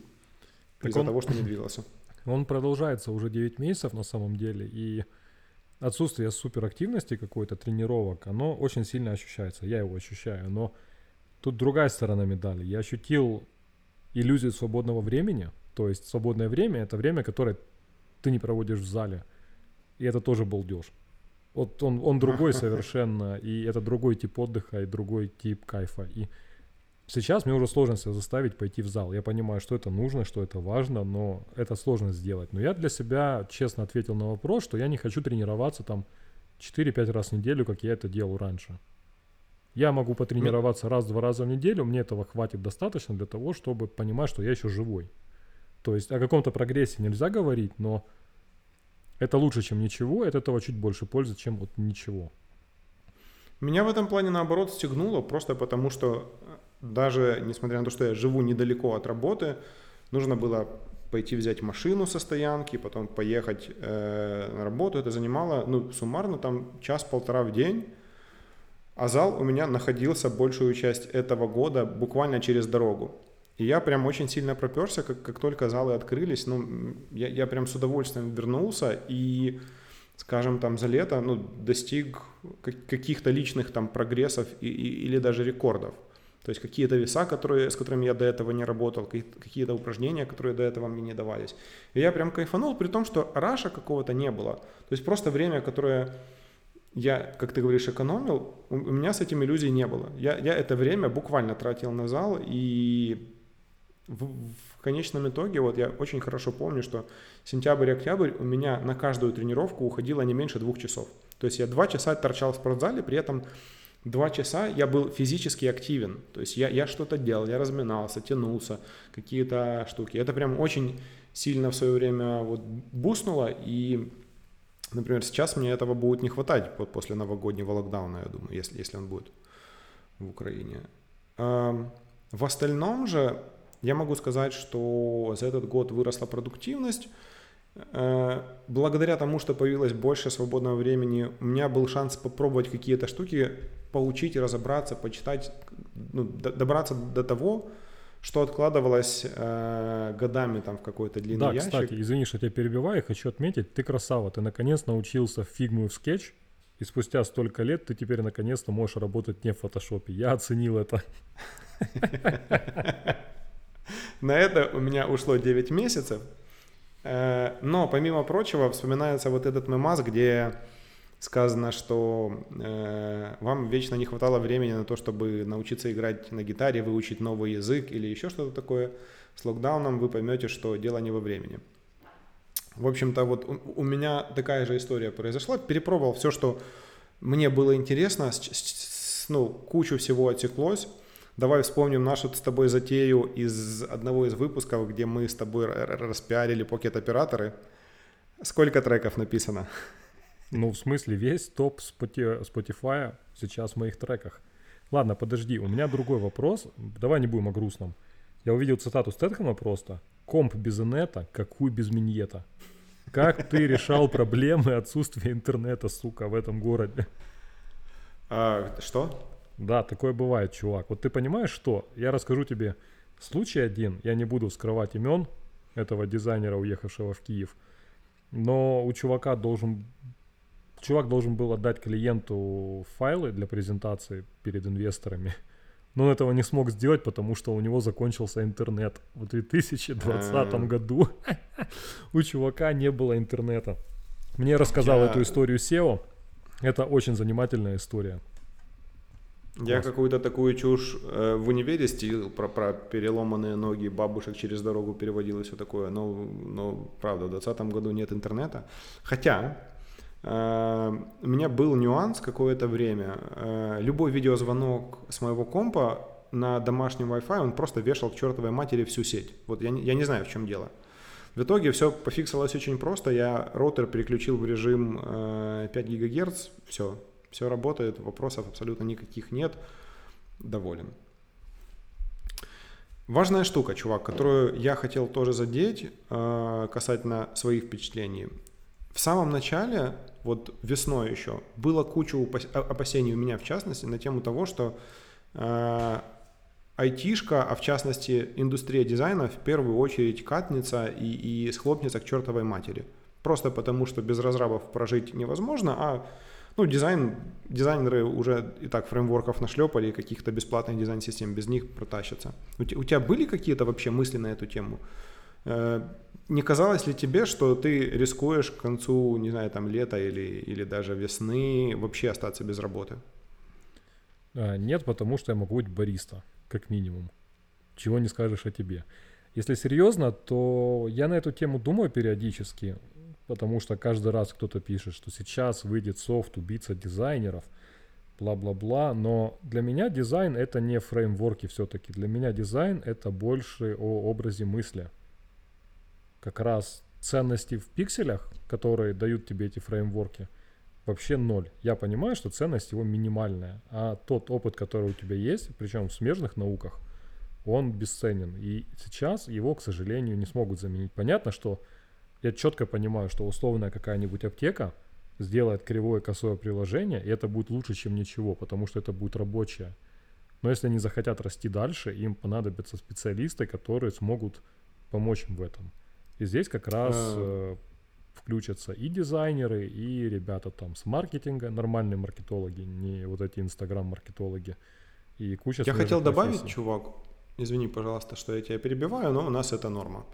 из-за он, того, что не двигался.
Он продолжается уже 9 месяцев на самом деле, и отсутствие суперактивности какой-то, тренировок, оно очень сильно ощущается. Я его ощущаю, но Тут другая сторона медали. Я ощутил иллюзию свободного времени. То есть свободное время это время, которое ты не проводишь в зале. И это тоже балдеж. Вот он, он другой совершенно, и это другой тип отдыха, и другой тип кайфа. И сейчас мне уже сложно себя заставить пойти в зал. Я понимаю, что это нужно, что это важно, но это сложно сделать. Но я для себя честно ответил на вопрос, что я не хочу тренироваться там 4-5 раз в неделю, как я это делал раньше. Я могу потренироваться раз-два раза в неделю, мне этого хватит достаточно для того, чтобы понимать, что я еще живой. То есть о каком-то прогрессе нельзя говорить, но это лучше, чем ничего, от этого чуть больше пользы, чем от ничего.
Меня в этом плане наоборот стегнуло, просто потому что э, даже несмотря на то, что я живу недалеко от работы, нужно было пойти взять машину со стоянки, потом поехать э, на работу. Это занимало, ну, суммарно там час-полтора в день. А зал у меня находился большую часть этого года буквально через дорогу. И я прям очень сильно проперся, как, как только залы открылись. Ну, я, я прям с удовольствием вернулся и, скажем, там за лето ну, достиг каких-то личных там прогрессов и, и, или даже рекордов. То есть какие-то веса, которые, с которыми я до этого не работал, какие-то упражнения, которые до этого мне не давались. И я прям кайфанул, при том, что раша какого-то не было. То есть просто время, которое я, как ты говоришь, экономил, у меня с этим иллюзий не было. Я, я это время буквально тратил на зал, и в, в конечном итоге, вот я очень хорошо помню, что сентябрь-октябрь у меня на каждую тренировку уходило не меньше двух часов. То есть я два часа торчал в спортзале, при этом два часа я был физически активен. То есть я, я что-то делал, я разминался, тянулся, какие-то штуки. Это прям очень сильно в свое время вот буснуло, и, например, сейчас мне этого будет не хватать вот после новогоднего локдауна, я думаю, если, если он будет в Украине. В остальном же я могу сказать, что за этот год выросла продуктивность. Э, благодаря тому, что появилось больше свободного времени, у меня был шанс попробовать какие-то штуки, поучить, разобраться, почитать, ну, добраться до того, что откладывалось э, годами там в какой-то длинный
да,
ящик.
Да, кстати, извини, что я тебя перебиваю, хочу отметить, ты красава, ты наконец научился в фигму и в скетч, и спустя столько лет ты теперь наконец-то можешь работать не в фотошопе. Я оценил это.
На это у меня ушло 9 месяцев. Э, но, помимо прочего, вспоминается вот этот мемаз, где сказано, что э, вам вечно не хватало времени на то, чтобы научиться играть на гитаре, выучить новый язык или еще что-то такое. С локдауном вы поймете, что дело не во времени. В общем-то, вот у, у меня такая же история произошла. Перепробовал все, что мне было интересно, с, с, ну, кучу всего отсеклось. Давай вспомним нашу с тобой затею из одного из выпусков, где мы с тобой распиарили покет-операторы. Сколько треков написано?
Ну, в смысле, весь топ Spotify сейчас в моих треках. Ладно, подожди, у меня другой вопрос. Давай не будем о грустном. Я увидел цитату Стэтхэма просто. Комп без инета, какую без миньета. Как ты решал проблемы отсутствия интернета, сука, в этом городе?
А, что?
Да, такое бывает, чувак. Вот ты понимаешь, что? Я расскажу тебе случай один. Я не буду скрывать имен этого дизайнера, уехавшего в Киев. Но у чувака должен... Чувак должен был отдать клиенту файлы для презентации перед инвесторами. Но он этого не смог сделать, потому что у него закончился интернет. В 2020 году у чувака не было интернета. Мне рассказал эту историю SEO. Это очень занимательная история.
Я какую-то такую чушь э, в универе стилил про, про переломанные ноги бабушек через дорогу переводил и все такое. Но, но правда, в 2020 году нет интернета. Хотя у меня был нюанс какое-то время. Э, любой видеозвонок с моего компа на домашнем Wi-Fi, он просто вешал к чертовой матери всю сеть. Вот я, я не знаю, в чем дело. В итоге все пофиксилось очень просто. Я роутер переключил в режим э, 5 ГГц, все, все работает, вопросов абсолютно никаких нет. Доволен. Важная штука, чувак, которую я хотел тоже задеть э, касательно своих впечатлений. В самом начале, вот весной еще, было куча опасений у меня, в частности, на тему того, что э, айтишка, а в частности индустрия дизайна в первую очередь катнется и, и схлопнется к чертовой матери. Просто потому, что без разрабов прожить невозможно, а ну, дизайн, дизайнеры уже и так фреймворков нашлепали, каких-то бесплатных дизайн-систем, без них протащатся. У, у тебя были какие-то вообще мысли на эту тему? Э, не казалось ли тебе, что ты рискуешь к концу, не знаю, там, лета или, или даже весны вообще остаться без работы?
А, нет, потому что я могу быть бариста, как минимум. Чего не скажешь о тебе. Если серьезно, то я на эту тему думаю периодически потому что каждый раз кто-то пишет, что сейчас выйдет софт убийца дизайнеров, бла-бла-бла, но для меня дизайн это не фреймворки все-таки, для меня дизайн это больше о образе мысли. Как раз ценности в пикселях, которые дают тебе эти фреймворки, вообще ноль. Я понимаю, что ценность его минимальная, а тот опыт, который у тебя есть, причем в смежных науках, он бесценен. И сейчас его, к сожалению, не смогут заменить. Понятно, что я четко понимаю, что условная какая-нибудь аптека сделает кривое косое приложение, и это будет лучше, чем ничего, потому что это будет рабочее. Но если они захотят расти дальше, им понадобятся специалисты, которые смогут помочь им в этом. И здесь как раз а. э, включатся и дизайнеры, и ребята там с маркетинга, нормальные маркетологи, не вот эти инстаграм-маркетологи. И куча
Я хотел профессий. добавить, чувак, извини, пожалуйста, что я тебя перебиваю, но у нас это норма.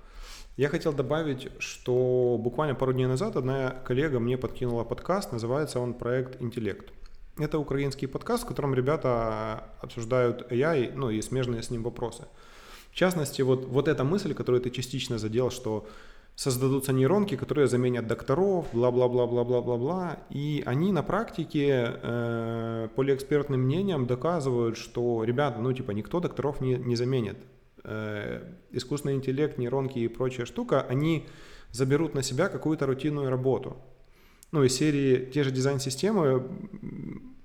Я хотел добавить, что буквально пару дней назад одна коллега мне подкинула подкаст, называется он «Проект Интеллект». Это украинский подкаст, в котором ребята обсуждают AI, ну и смежные с ним вопросы. В частности, вот, вот эта мысль, которую ты частично задел, что создадутся нейронки, которые заменят докторов, бла-бла-бла-бла-бла-бла-бла. И они на практике э, полиэкспертным мнением доказывают, что, ребята, ну типа никто докторов не, не заменит. Э, искусственный интеллект, нейронки и прочая штука, они заберут на себя какую-то рутинную работу. Ну, из серии те же дизайн-системы,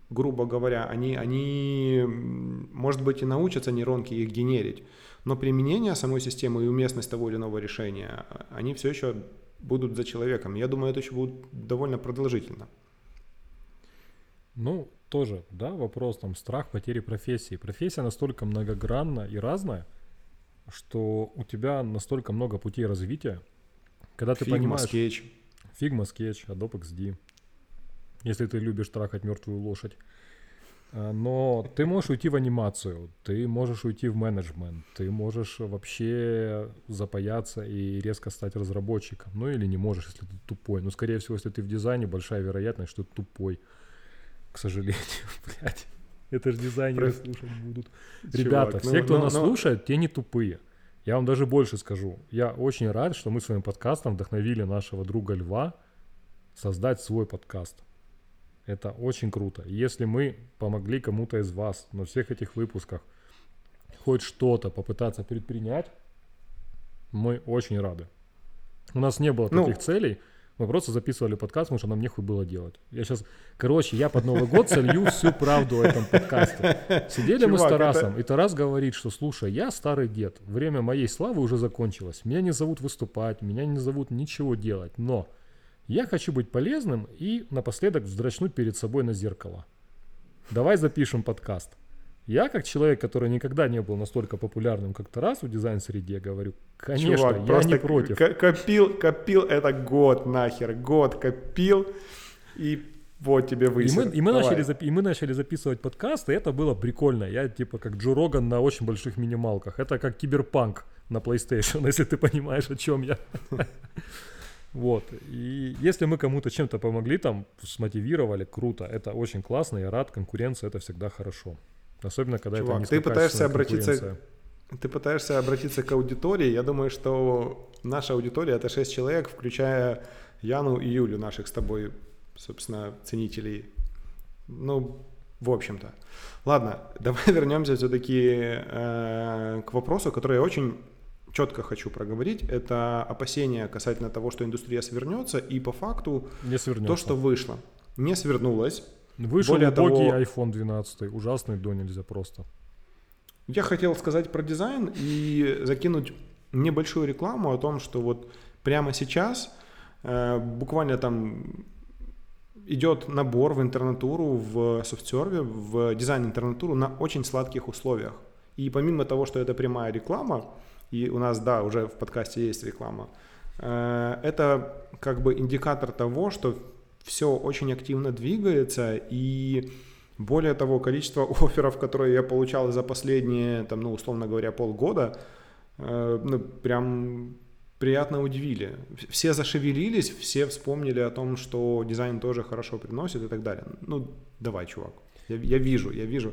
грубо говоря, они, они, может быть, и научатся нейронки их генерить, но применение самой системы и уместность того или иного решения, они все еще будут за человеком. Я думаю, это еще будет довольно продолжительно.
Ну, тоже, да, вопрос там страх потери профессии. Профессия настолько многогранна и разная, что у тебя настолько много путей развития, когда ты Figma, понимаешь...
Sketch.
Figma, Sketch, Adobe XD. Если ты любишь трахать мертвую лошадь. А, но ты можешь уйти в анимацию, ты можешь уйти в менеджмент, ты можешь вообще запаяться и резко стать разработчиком. Ну или не можешь, если ты тупой. Но скорее всего, если ты в дизайне, большая вероятность, что ты тупой. К сожалению, блядь. Это же дизайнеры Про... слушать будут. Чувак, Ребята, ну, все, кто ну, нас ну... слушает, те не тупые. Я вам даже больше скажу. Я очень рад, что мы своим подкастом вдохновили нашего друга Льва создать свой подкаст. Это очень круто. Если мы помогли кому-то из вас на всех этих выпусках хоть что-то попытаться предпринять, мы очень рады. У нас не было ну, таких целей. Мы просто записывали подкаст, потому что нам нехуй было делать. Я сейчас, короче, я под Новый год солью всю правду о этом подкасте. Сидели Чувак, мы с Тарасом, это... и Тарас говорит, что, слушай, я старый дед, время моей славы уже закончилось. Меня не зовут выступать, меня не зовут ничего делать, но я хочу быть полезным и напоследок вздрачнуть перед собой на зеркало. Давай запишем подкаст. Я, как человек, который никогда не был настолько популярным, как Тарас в дизайн-среде, говорю, конечно, Чувак, я не против.
Копил, копил это год нахер, год копил, и вот тебе высер.
И мы, и, мы начали и мы начали записывать подкасты, и это было прикольно. Я типа как Джо Роган на очень больших минималках. Это как киберпанк на PlayStation, если ты понимаешь, о чем я. Вот. И если мы кому-то чем-то помогли, там, смотивировали, круто. Это очень классно, я рад. Конкуренция — это всегда хорошо. Особенно, когда Чувак, это
ты пытаешься обратиться, ты пытаешься обратиться к аудитории. Я думаю, что наша аудитория — это 6 человек, включая Яну и Юлю, наших с тобой, собственно, ценителей. Ну, в общем-то. Ладно, давай вернемся все-таки э, к вопросу, который очень четко хочу проговорить, это опасения касательно того, что индустрия свернется, и по факту
не свернется.
то, что вышло, не свернулось.
Вышел Более убогий того, iPhone 12, ужасный до нельзя просто.
Я хотел сказать про дизайн и закинуть небольшую рекламу о том, что вот прямо сейчас э, буквально там идет набор в интернатуру, в софтсерве, в дизайн-интернатуру на очень сладких условиях. И помимо того, что это прямая реклама, и у нас, да, уже в подкасте есть реклама, э, это как бы индикатор того, что все очень активно двигается, и более того, количество офферов, которые я получал за последние, там, ну, условно говоря, полгода, э, ну, прям приятно удивили. Все зашевелились, все вспомнили о том, что дизайн тоже хорошо приносит и так далее. Ну, давай, чувак. Я, я вижу, я вижу.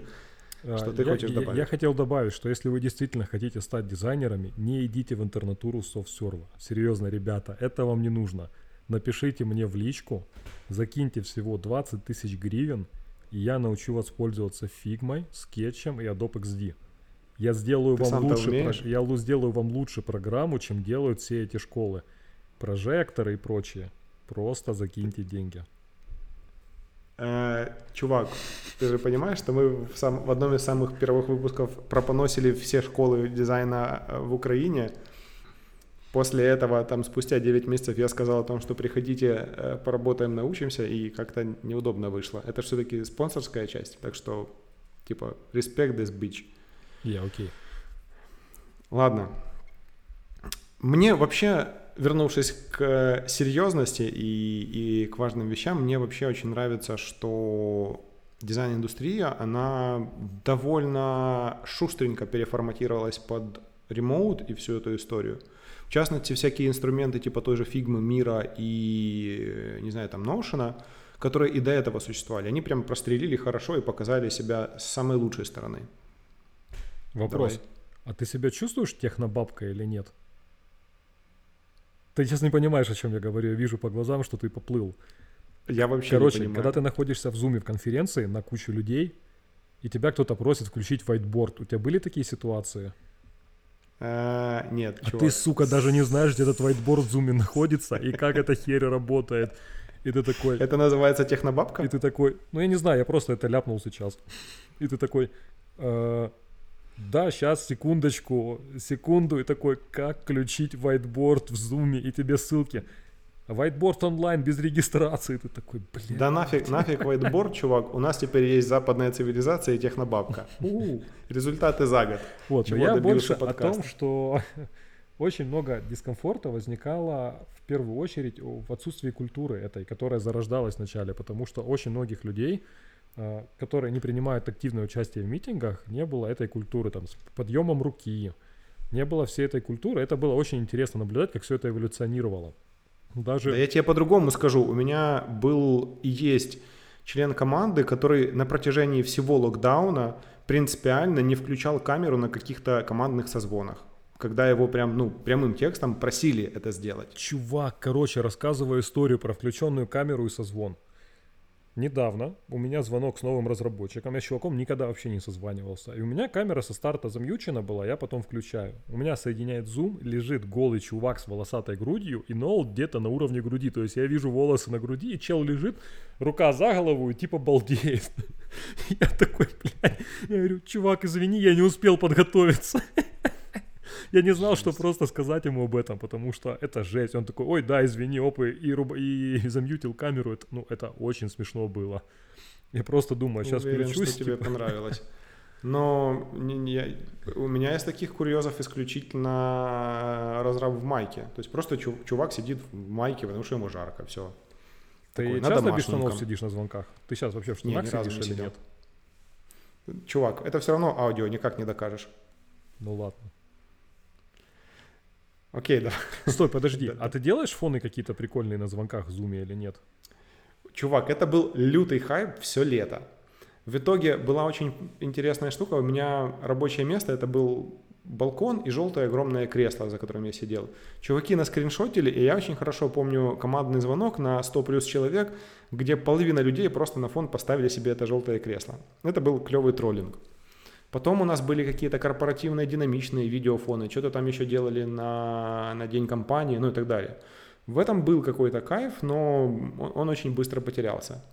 А, что ты я, хочешь добавить? Я, я хотел добавить, что если вы действительно хотите стать дизайнерами, не идите в интернатуру софтсерва. Серьезно, ребята, это вам не нужно. Напишите мне в личку, закиньте всего 20 тысяч гривен, и я научу вас пользоваться фигмой, скетчем и Adobe XD. Я сделаю, вам лучше, я сделаю вам лучше программу, чем делают все эти школы. Прожекторы и прочее. Просто закиньте деньги.
Э, чувак, ты же понимаешь, что мы в, сам, в одном из самых первых выпусков пропоносили все школы дизайна э, в Украине. После этого, там, спустя 9 месяцев я сказал о том, что приходите, э, поработаем, научимся, и как-то неудобно вышло. Это все-таки спонсорская часть, так что, типа, respect this bitch.
Я yeah, окей. Okay.
Ладно. Мне вообще вернувшись к серьезности и, и к важным вещам, мне вообще очень нравится, что дизайн-индустрия, она довольно шустренько переформатировалась под ремоут и всю эту историю. В частности, всякие инструменты типа той же фигмы, мира и, не знаю, там, Notion, которые и до этого существовали, они прям прострелили хорошо и показали себя с самой лучшей стороны.
Вопрос. Давай. А ты себя чувствуешь технобабкой или нет? Ты сейчас не понимаешь, о чем я говорю. Я вижу по глазам, что ты поплыл.
Я вообще
Короче,
не понимаю.
когда ты находишься в зуме в конференции на кучу людей, и тебя кто-то просит включить whiteboard, у тебя были такие ситуации?
А, нет,
А
чувак.
ты, сука, даже не знаешь, где этот whiteboard в зуме находится и как эта херь работает. И ты такой,
Это называется технобабка?
и ты такой, ну я не знаю, я просто это ляпнул сейчас. И ты такой, «Э, да, сейчас, секундочку, секунду, и такой, как включить whiteboard в зуме, и тебе ссылки. Whiteboard онлайн без регистрации. Ты такой, блин.
Да нафиг, нафиг whiteboard, чувак. У нас теперь есть западная цивилизация и технобабка. Результаты за год.
Вот,
Чего
я больше о том, что очень много дискомфорта возникало в первую очередь в отсутствии культуры этой, которая зарождалась вначале, потому что очень многих людей, которые не принимают активное участие в митингах, не было этой культуры, там, с подъемом руки, не было всей этой культуры. Это было очень интересно наблюдать, как все это эволюционировало. Даже
Да я тебе по-другому скажу. У меня был и есть член команды, который на протяжении всего локдауна принципиально не включал камеру на каких-то командных созвонах. Когда его прям, ну, прямым текстом просили это сделать.
Чувак, короче, рассказываю историю про включенную камеру и созвон. Недавно у меня звонок с новым разработчиком. Я с чуваком никогда вообще не созванивался. И у меня камера со старта замьючена была, я потом включаю. У меня соединяет зум, лежит голый чувак с волосатой грудью и ноут где-то на уровне груди. То есть я вижу волосы на груди, и чел лежит, рука за голову и типа балдеет. Я такой, блядь, я говорю, чувак, извини, я не успел подготовиться. Я не знал, что просто сказать ему об этом, потому что это жесть. Он такой, ой, да, извини, опы, и, руб- и замьютил камеру. Это, ну, это очень смешно было. Я просто думаю, сейчас
Уверен,
включусь.
что тебе
типа,
понравилось. Но не- не- у меня из таких курьезов исключительно разраб в майке. То есть просто чу- чувак сидит в майке, потому что ему жарко, все.
Ты
такой, на
часто без штанов сидишь на звонках? Ты сейчас вообще в
Не,
штанах
разу
сидишь
не
или
сидел.
нет?
Чувак, это все равно аудио, никак не докажешь.
Ну ладно.
Окей, да.
Стой, подожди. А ты делаешь фоны какие-то прикольные на звонках в зуме или нет?
Чувак, это был лютый хайп все лето. В итоге была очень интересная штука. У меня рабочее место, это был балкон и желтое огромное кресло, за которым я сидел. Чуваки наскриншотили, и я очень хорошо помню командный звонок на 100 плюс человек, где половина людей просто на фон поставили себе это желтое кресло. Это был клевый троллинг. Потом у нас были какие-то корпоративные динамичные видеофоны, что-то там еще делали на, на день компании, ну и так далее. В этом был какой-то кайф, но он, он очень быстро потерялся.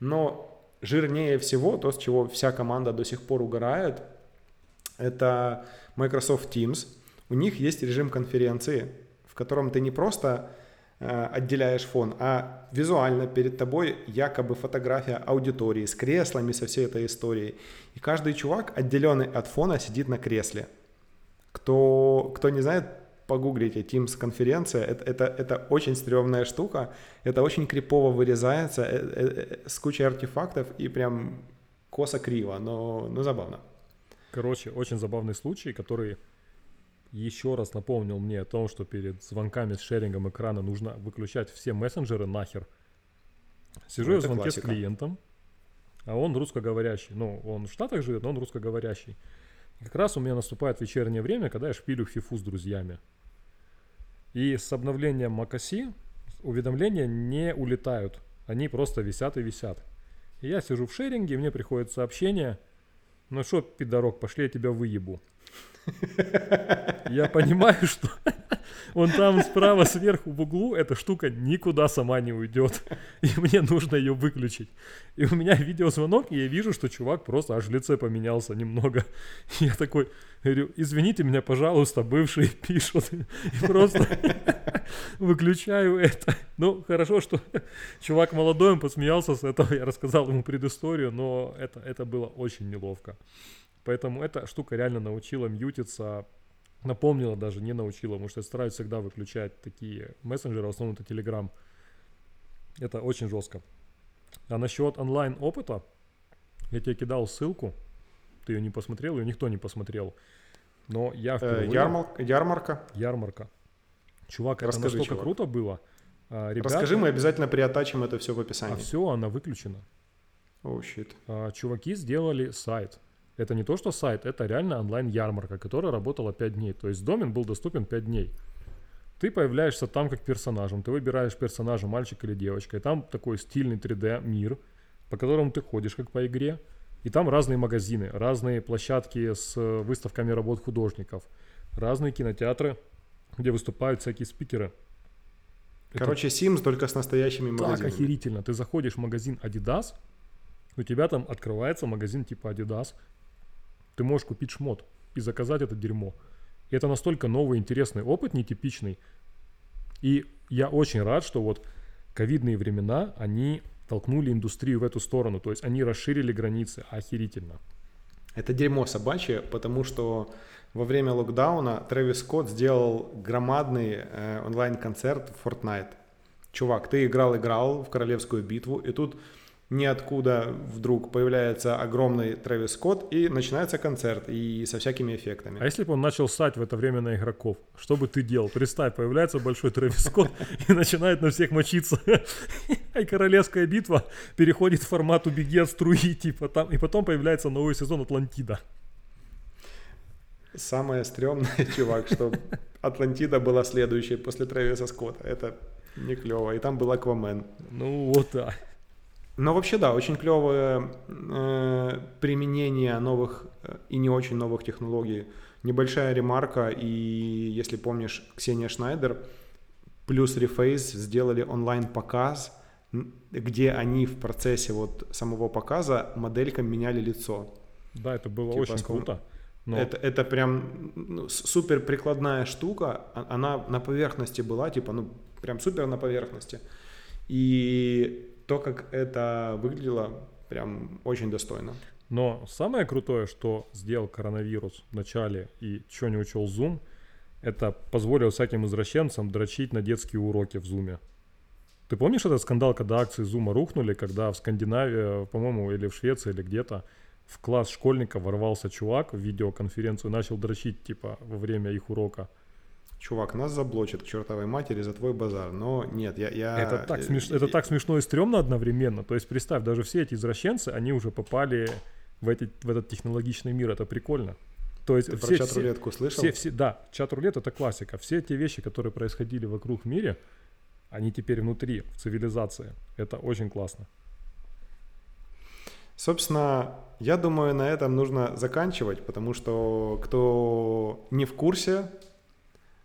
Но жирнее всего, то, с чего вся команда до сих пор угорает, это Microsoft Teams. У них есть режим конференции, в котором ты не просто отделяешь фон, а визуально перед тобой якобы фотография аудитории с креслами, со всей этой историей. И каждый чувак, отделенный от фона, сидит на кресле. Кто, кто не знает, погуглите Teams конференция. Это, это, это очень стрёмная штука. Это очень крипово вырезается э, э, э, с кучей артефактов и прям косо-криво, но, но забавно.
Короче, очень забавный случай, который еще раз напомнил мне о том, что перед звонками с шерингом экрана нужно выключать все мессенджеры нахер. Сижу
Ну,
я в звонке
классика.
с клиентом, а он русскоговорящий. Ну, он в Штатах живет, но он русскоговорящий. И как раз у меня наступает вечернее время, когда я шпилю фифу с друзьями. И с обновлением macOS уведомления не улетают. Они просто висят и висят. И я сижу в шеринге, мне приходит сообщение. Ну что, пидорок, пошли я тебя выебу. Я понимаю, что вон там справа сверху в углу эта штука никуда сама не уйдет. И мне нужно ее выключить. И у меня видеозвонок, и я вижу, что чувак просто аж в лице поменялся немного. Я такой говорю, извините меня, пожалуйста, бывший пишут. И просто выключаю это. Ну, хорошо, что чувак молодой, он посмеялся с этого, я рассказал ему предысторию, но это, это было очень неловко. Поэтому эта штука реально научила мьютиться, напомнила даже, не научила, потому что я стараюсь всегда выключать такие мессенджеры, в основном это Telegram. Это очень жестко. А насчет онлайн опыта, я тебе кидал ссылку, ты ее не посмотрел, ее никто не посмотрел. Но я
Э,
впервые...
ярмар- ярмарка.
Ярмарка. Чувак, это
Расскажи,
настолько
чувак.
круто было. А, ребята-
Расскажи, мы обязательно приотачим это все в
А
описании.
все, она выключена.
О, щит.
А, чуваки сделали сайт. Это не то, что сайт, это реально онлайн-ярмарка, которая работала 5 дней. То есть домен был доступен 5 дней. Ты появляешься там как персонажем, ты выбираешь персонажа, мальчик или девочка, и там такой стильный 3D мир, по которому ты ходишь как по игре, и там разные магазины, разные площадки с выставками работ художников, разные кинотеатры, где выступают всякие спикеры.
Короче, Sims только с настоящими магазинами.
Так охерительно. Ты заходишь в магазин Adidas, у тебя там открывается магазин типа Adidas, ты можешь купить шмот и заказать это дерьмо. И это настолько новый, интересный опыт, нетипичный. И я очень рад, что вот ковидные времена, они толкнули индустрию в эту сторону. То есть они расширили границы охерительно.
Это дерьмо собачье, потому что во время локдауна Трэвис Скотт сделал громадный э, онлайн-концерт в Fortnite. Чувак, ты играл-играл в королевскую битву, и тут ниоткуда вдруг появляется огромный Трэвис Скотт, и начинается концерт, и со всякими эффектами.
А если бы он начал ссать в это время на игроков, что бы ты делал? Представь, появляется большой Трэвис Скотт и начинает на всех мочиться. И королевская битва переходит в формат «убеги от струи», типа там, и потом появляется новый сезон «Атлантида».
Самое стрёмное, чувак, что Атлантида была следующей после Трэвиса Скотта. Это не клево. И там был Аквамен.
Ну вот да.
Но вообще, да, очень клевое э, применение новых э, и не очень новых технологий. Небольшая ремарка, и если помнишь, Ксения Шнайдер плюс Reface сделали онлайн-показ, где они в процессе вот самого показа моделькам меняли лицо.
Да, это было типа, очень круто.
Но... Это, это прям ну, супер прикладная штука, а, она на поверхности была, типа, ну, прям супер на поверхности. И то, как это выглядело, прям очень достойно.
Но самое крутое, что сделал коронавирус в начале и что не учел Zoom, это позволил всяким извращенцам дрочить на детские уроки в Zoom. Ты помнишь этот скандал, когда акции Zoom рухнули, когда в Скандинавии, по-моему, или в Швеции, или где-то, в класс школьника ворвался чувак в видеоконференцию и начал дрочить, типа, во время их урока
чувак, нас заблочат к чертовой матери за твой базар. Но нет, я... я...
Это, так смеш... это так смешно и стрёмно одновременно. То есть представь, даже все эти извращенцы, они уже попали в, эти, в этот технологичный мир. Это прикольно. То есть
Ты
все,
про чат-рулетку слышал?
Все, все, да, чат-рулет это классика. Все те вещи, которые происходили вокруг в мире, они теперь внутри, в цивилизации. Это очень классно.
Собственно, я думаю, на этом нужно заканчивать, потому что кто не в курсе,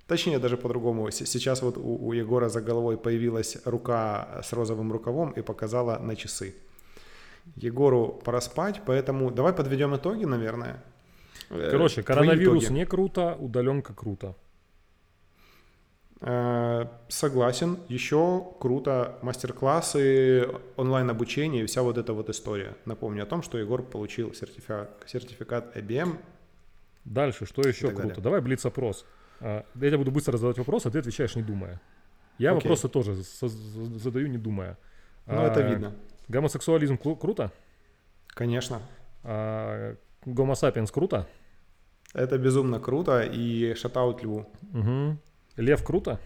Точнее, даже по-другому. Сейчас вот у, у Егора за головой появилась рука с розовым рукавом и показала на часы. Егору пора спать, поэтому давай подведем итоги, наверное.
Э, Короче, коронавирус не круто, удаленка круто.
Э, согласен. Еще круто мастер-классы, онлайн-обучение и вся вот эта вот история. Напомню о том, что Егор получил сертификат, сертификат IBM.
Дальше, что еще круто? Далее. Давай блиц-опрос. А, я тебе буду быстро задавать вопросы, а ты отвечаешь не думая. Я okay. вопросы тоже задаю не думая.
Ну, а, это видно.
Гомосексуализм круто?
Конечно.
А, Гомо сапиенс круто?
Это безумно круто и шатаут льву.
Угу. Лев круто?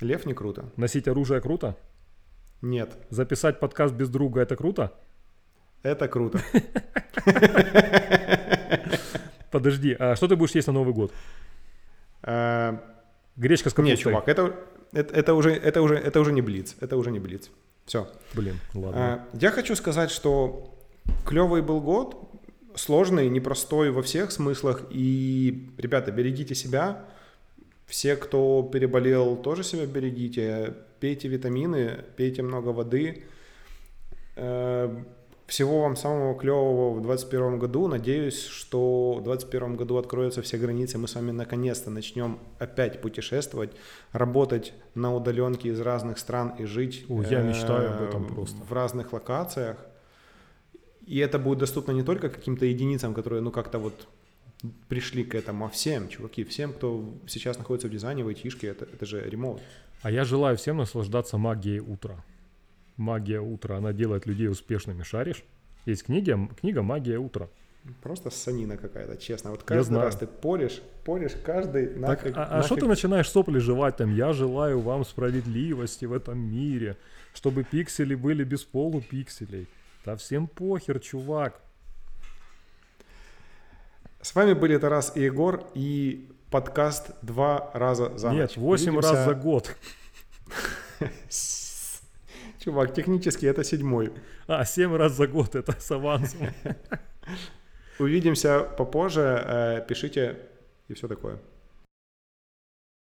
Лев не круто.
Носить оружие круто?
Нет.
Записать подкаст без друга это круто?
Это круто.
Подожди, а что ты будешь есть на Новый год?
Э,
Гречка с капустой.
Нет, чувак, это, это, это, уже, это, уже, это уже не блиц. Это уже не блиц. Все.
Блин, ладно.
Э, я хочу сказать, что клевый был год, сложный, непростой во всех смыслах. И, ребята, берегите себя. Все, кто переболел, тоже себя берегите. Пейте витамины, пейте много воды. Э, всего вам самого клевого в 2021 году. Надеюсь, что в 2021 году откроются все границы. Мы с вами наконец-то начнем опять путешествовать, работать на удаленке из разных стран и жить
О, я мечтаю об этом просто.
в разных локациях. И это будет доступно не только каким-то единицам, которые, ну, как-то вот пришли к этому, а всем, чуваки, всем, кто сейчас находится в дизайне, в айтишке, это, это же ремонт.
А я желаю всем наслаждаться магией утра магия утра, она делает людей успешными, шаришь? Есть книги, книга «Магия утра».
Просто санина какая-то, честно. Вот каждый раз ты поришь, поришь каждый
так, а, а что ты начинаешь сопли жевать там? Я желаю вам справедливости в этом мире, чтобы пиксели были без полупикселей. Да всем похер, чувак.
С вами были Тарас и Егор, и подкаст два раза за ночь.
Нет, 8 раз за год.
Чувак, технически это седьмой.
А, 7 раз за год, это с авансом.
Увидимся попозже. Э, пишите и все такое.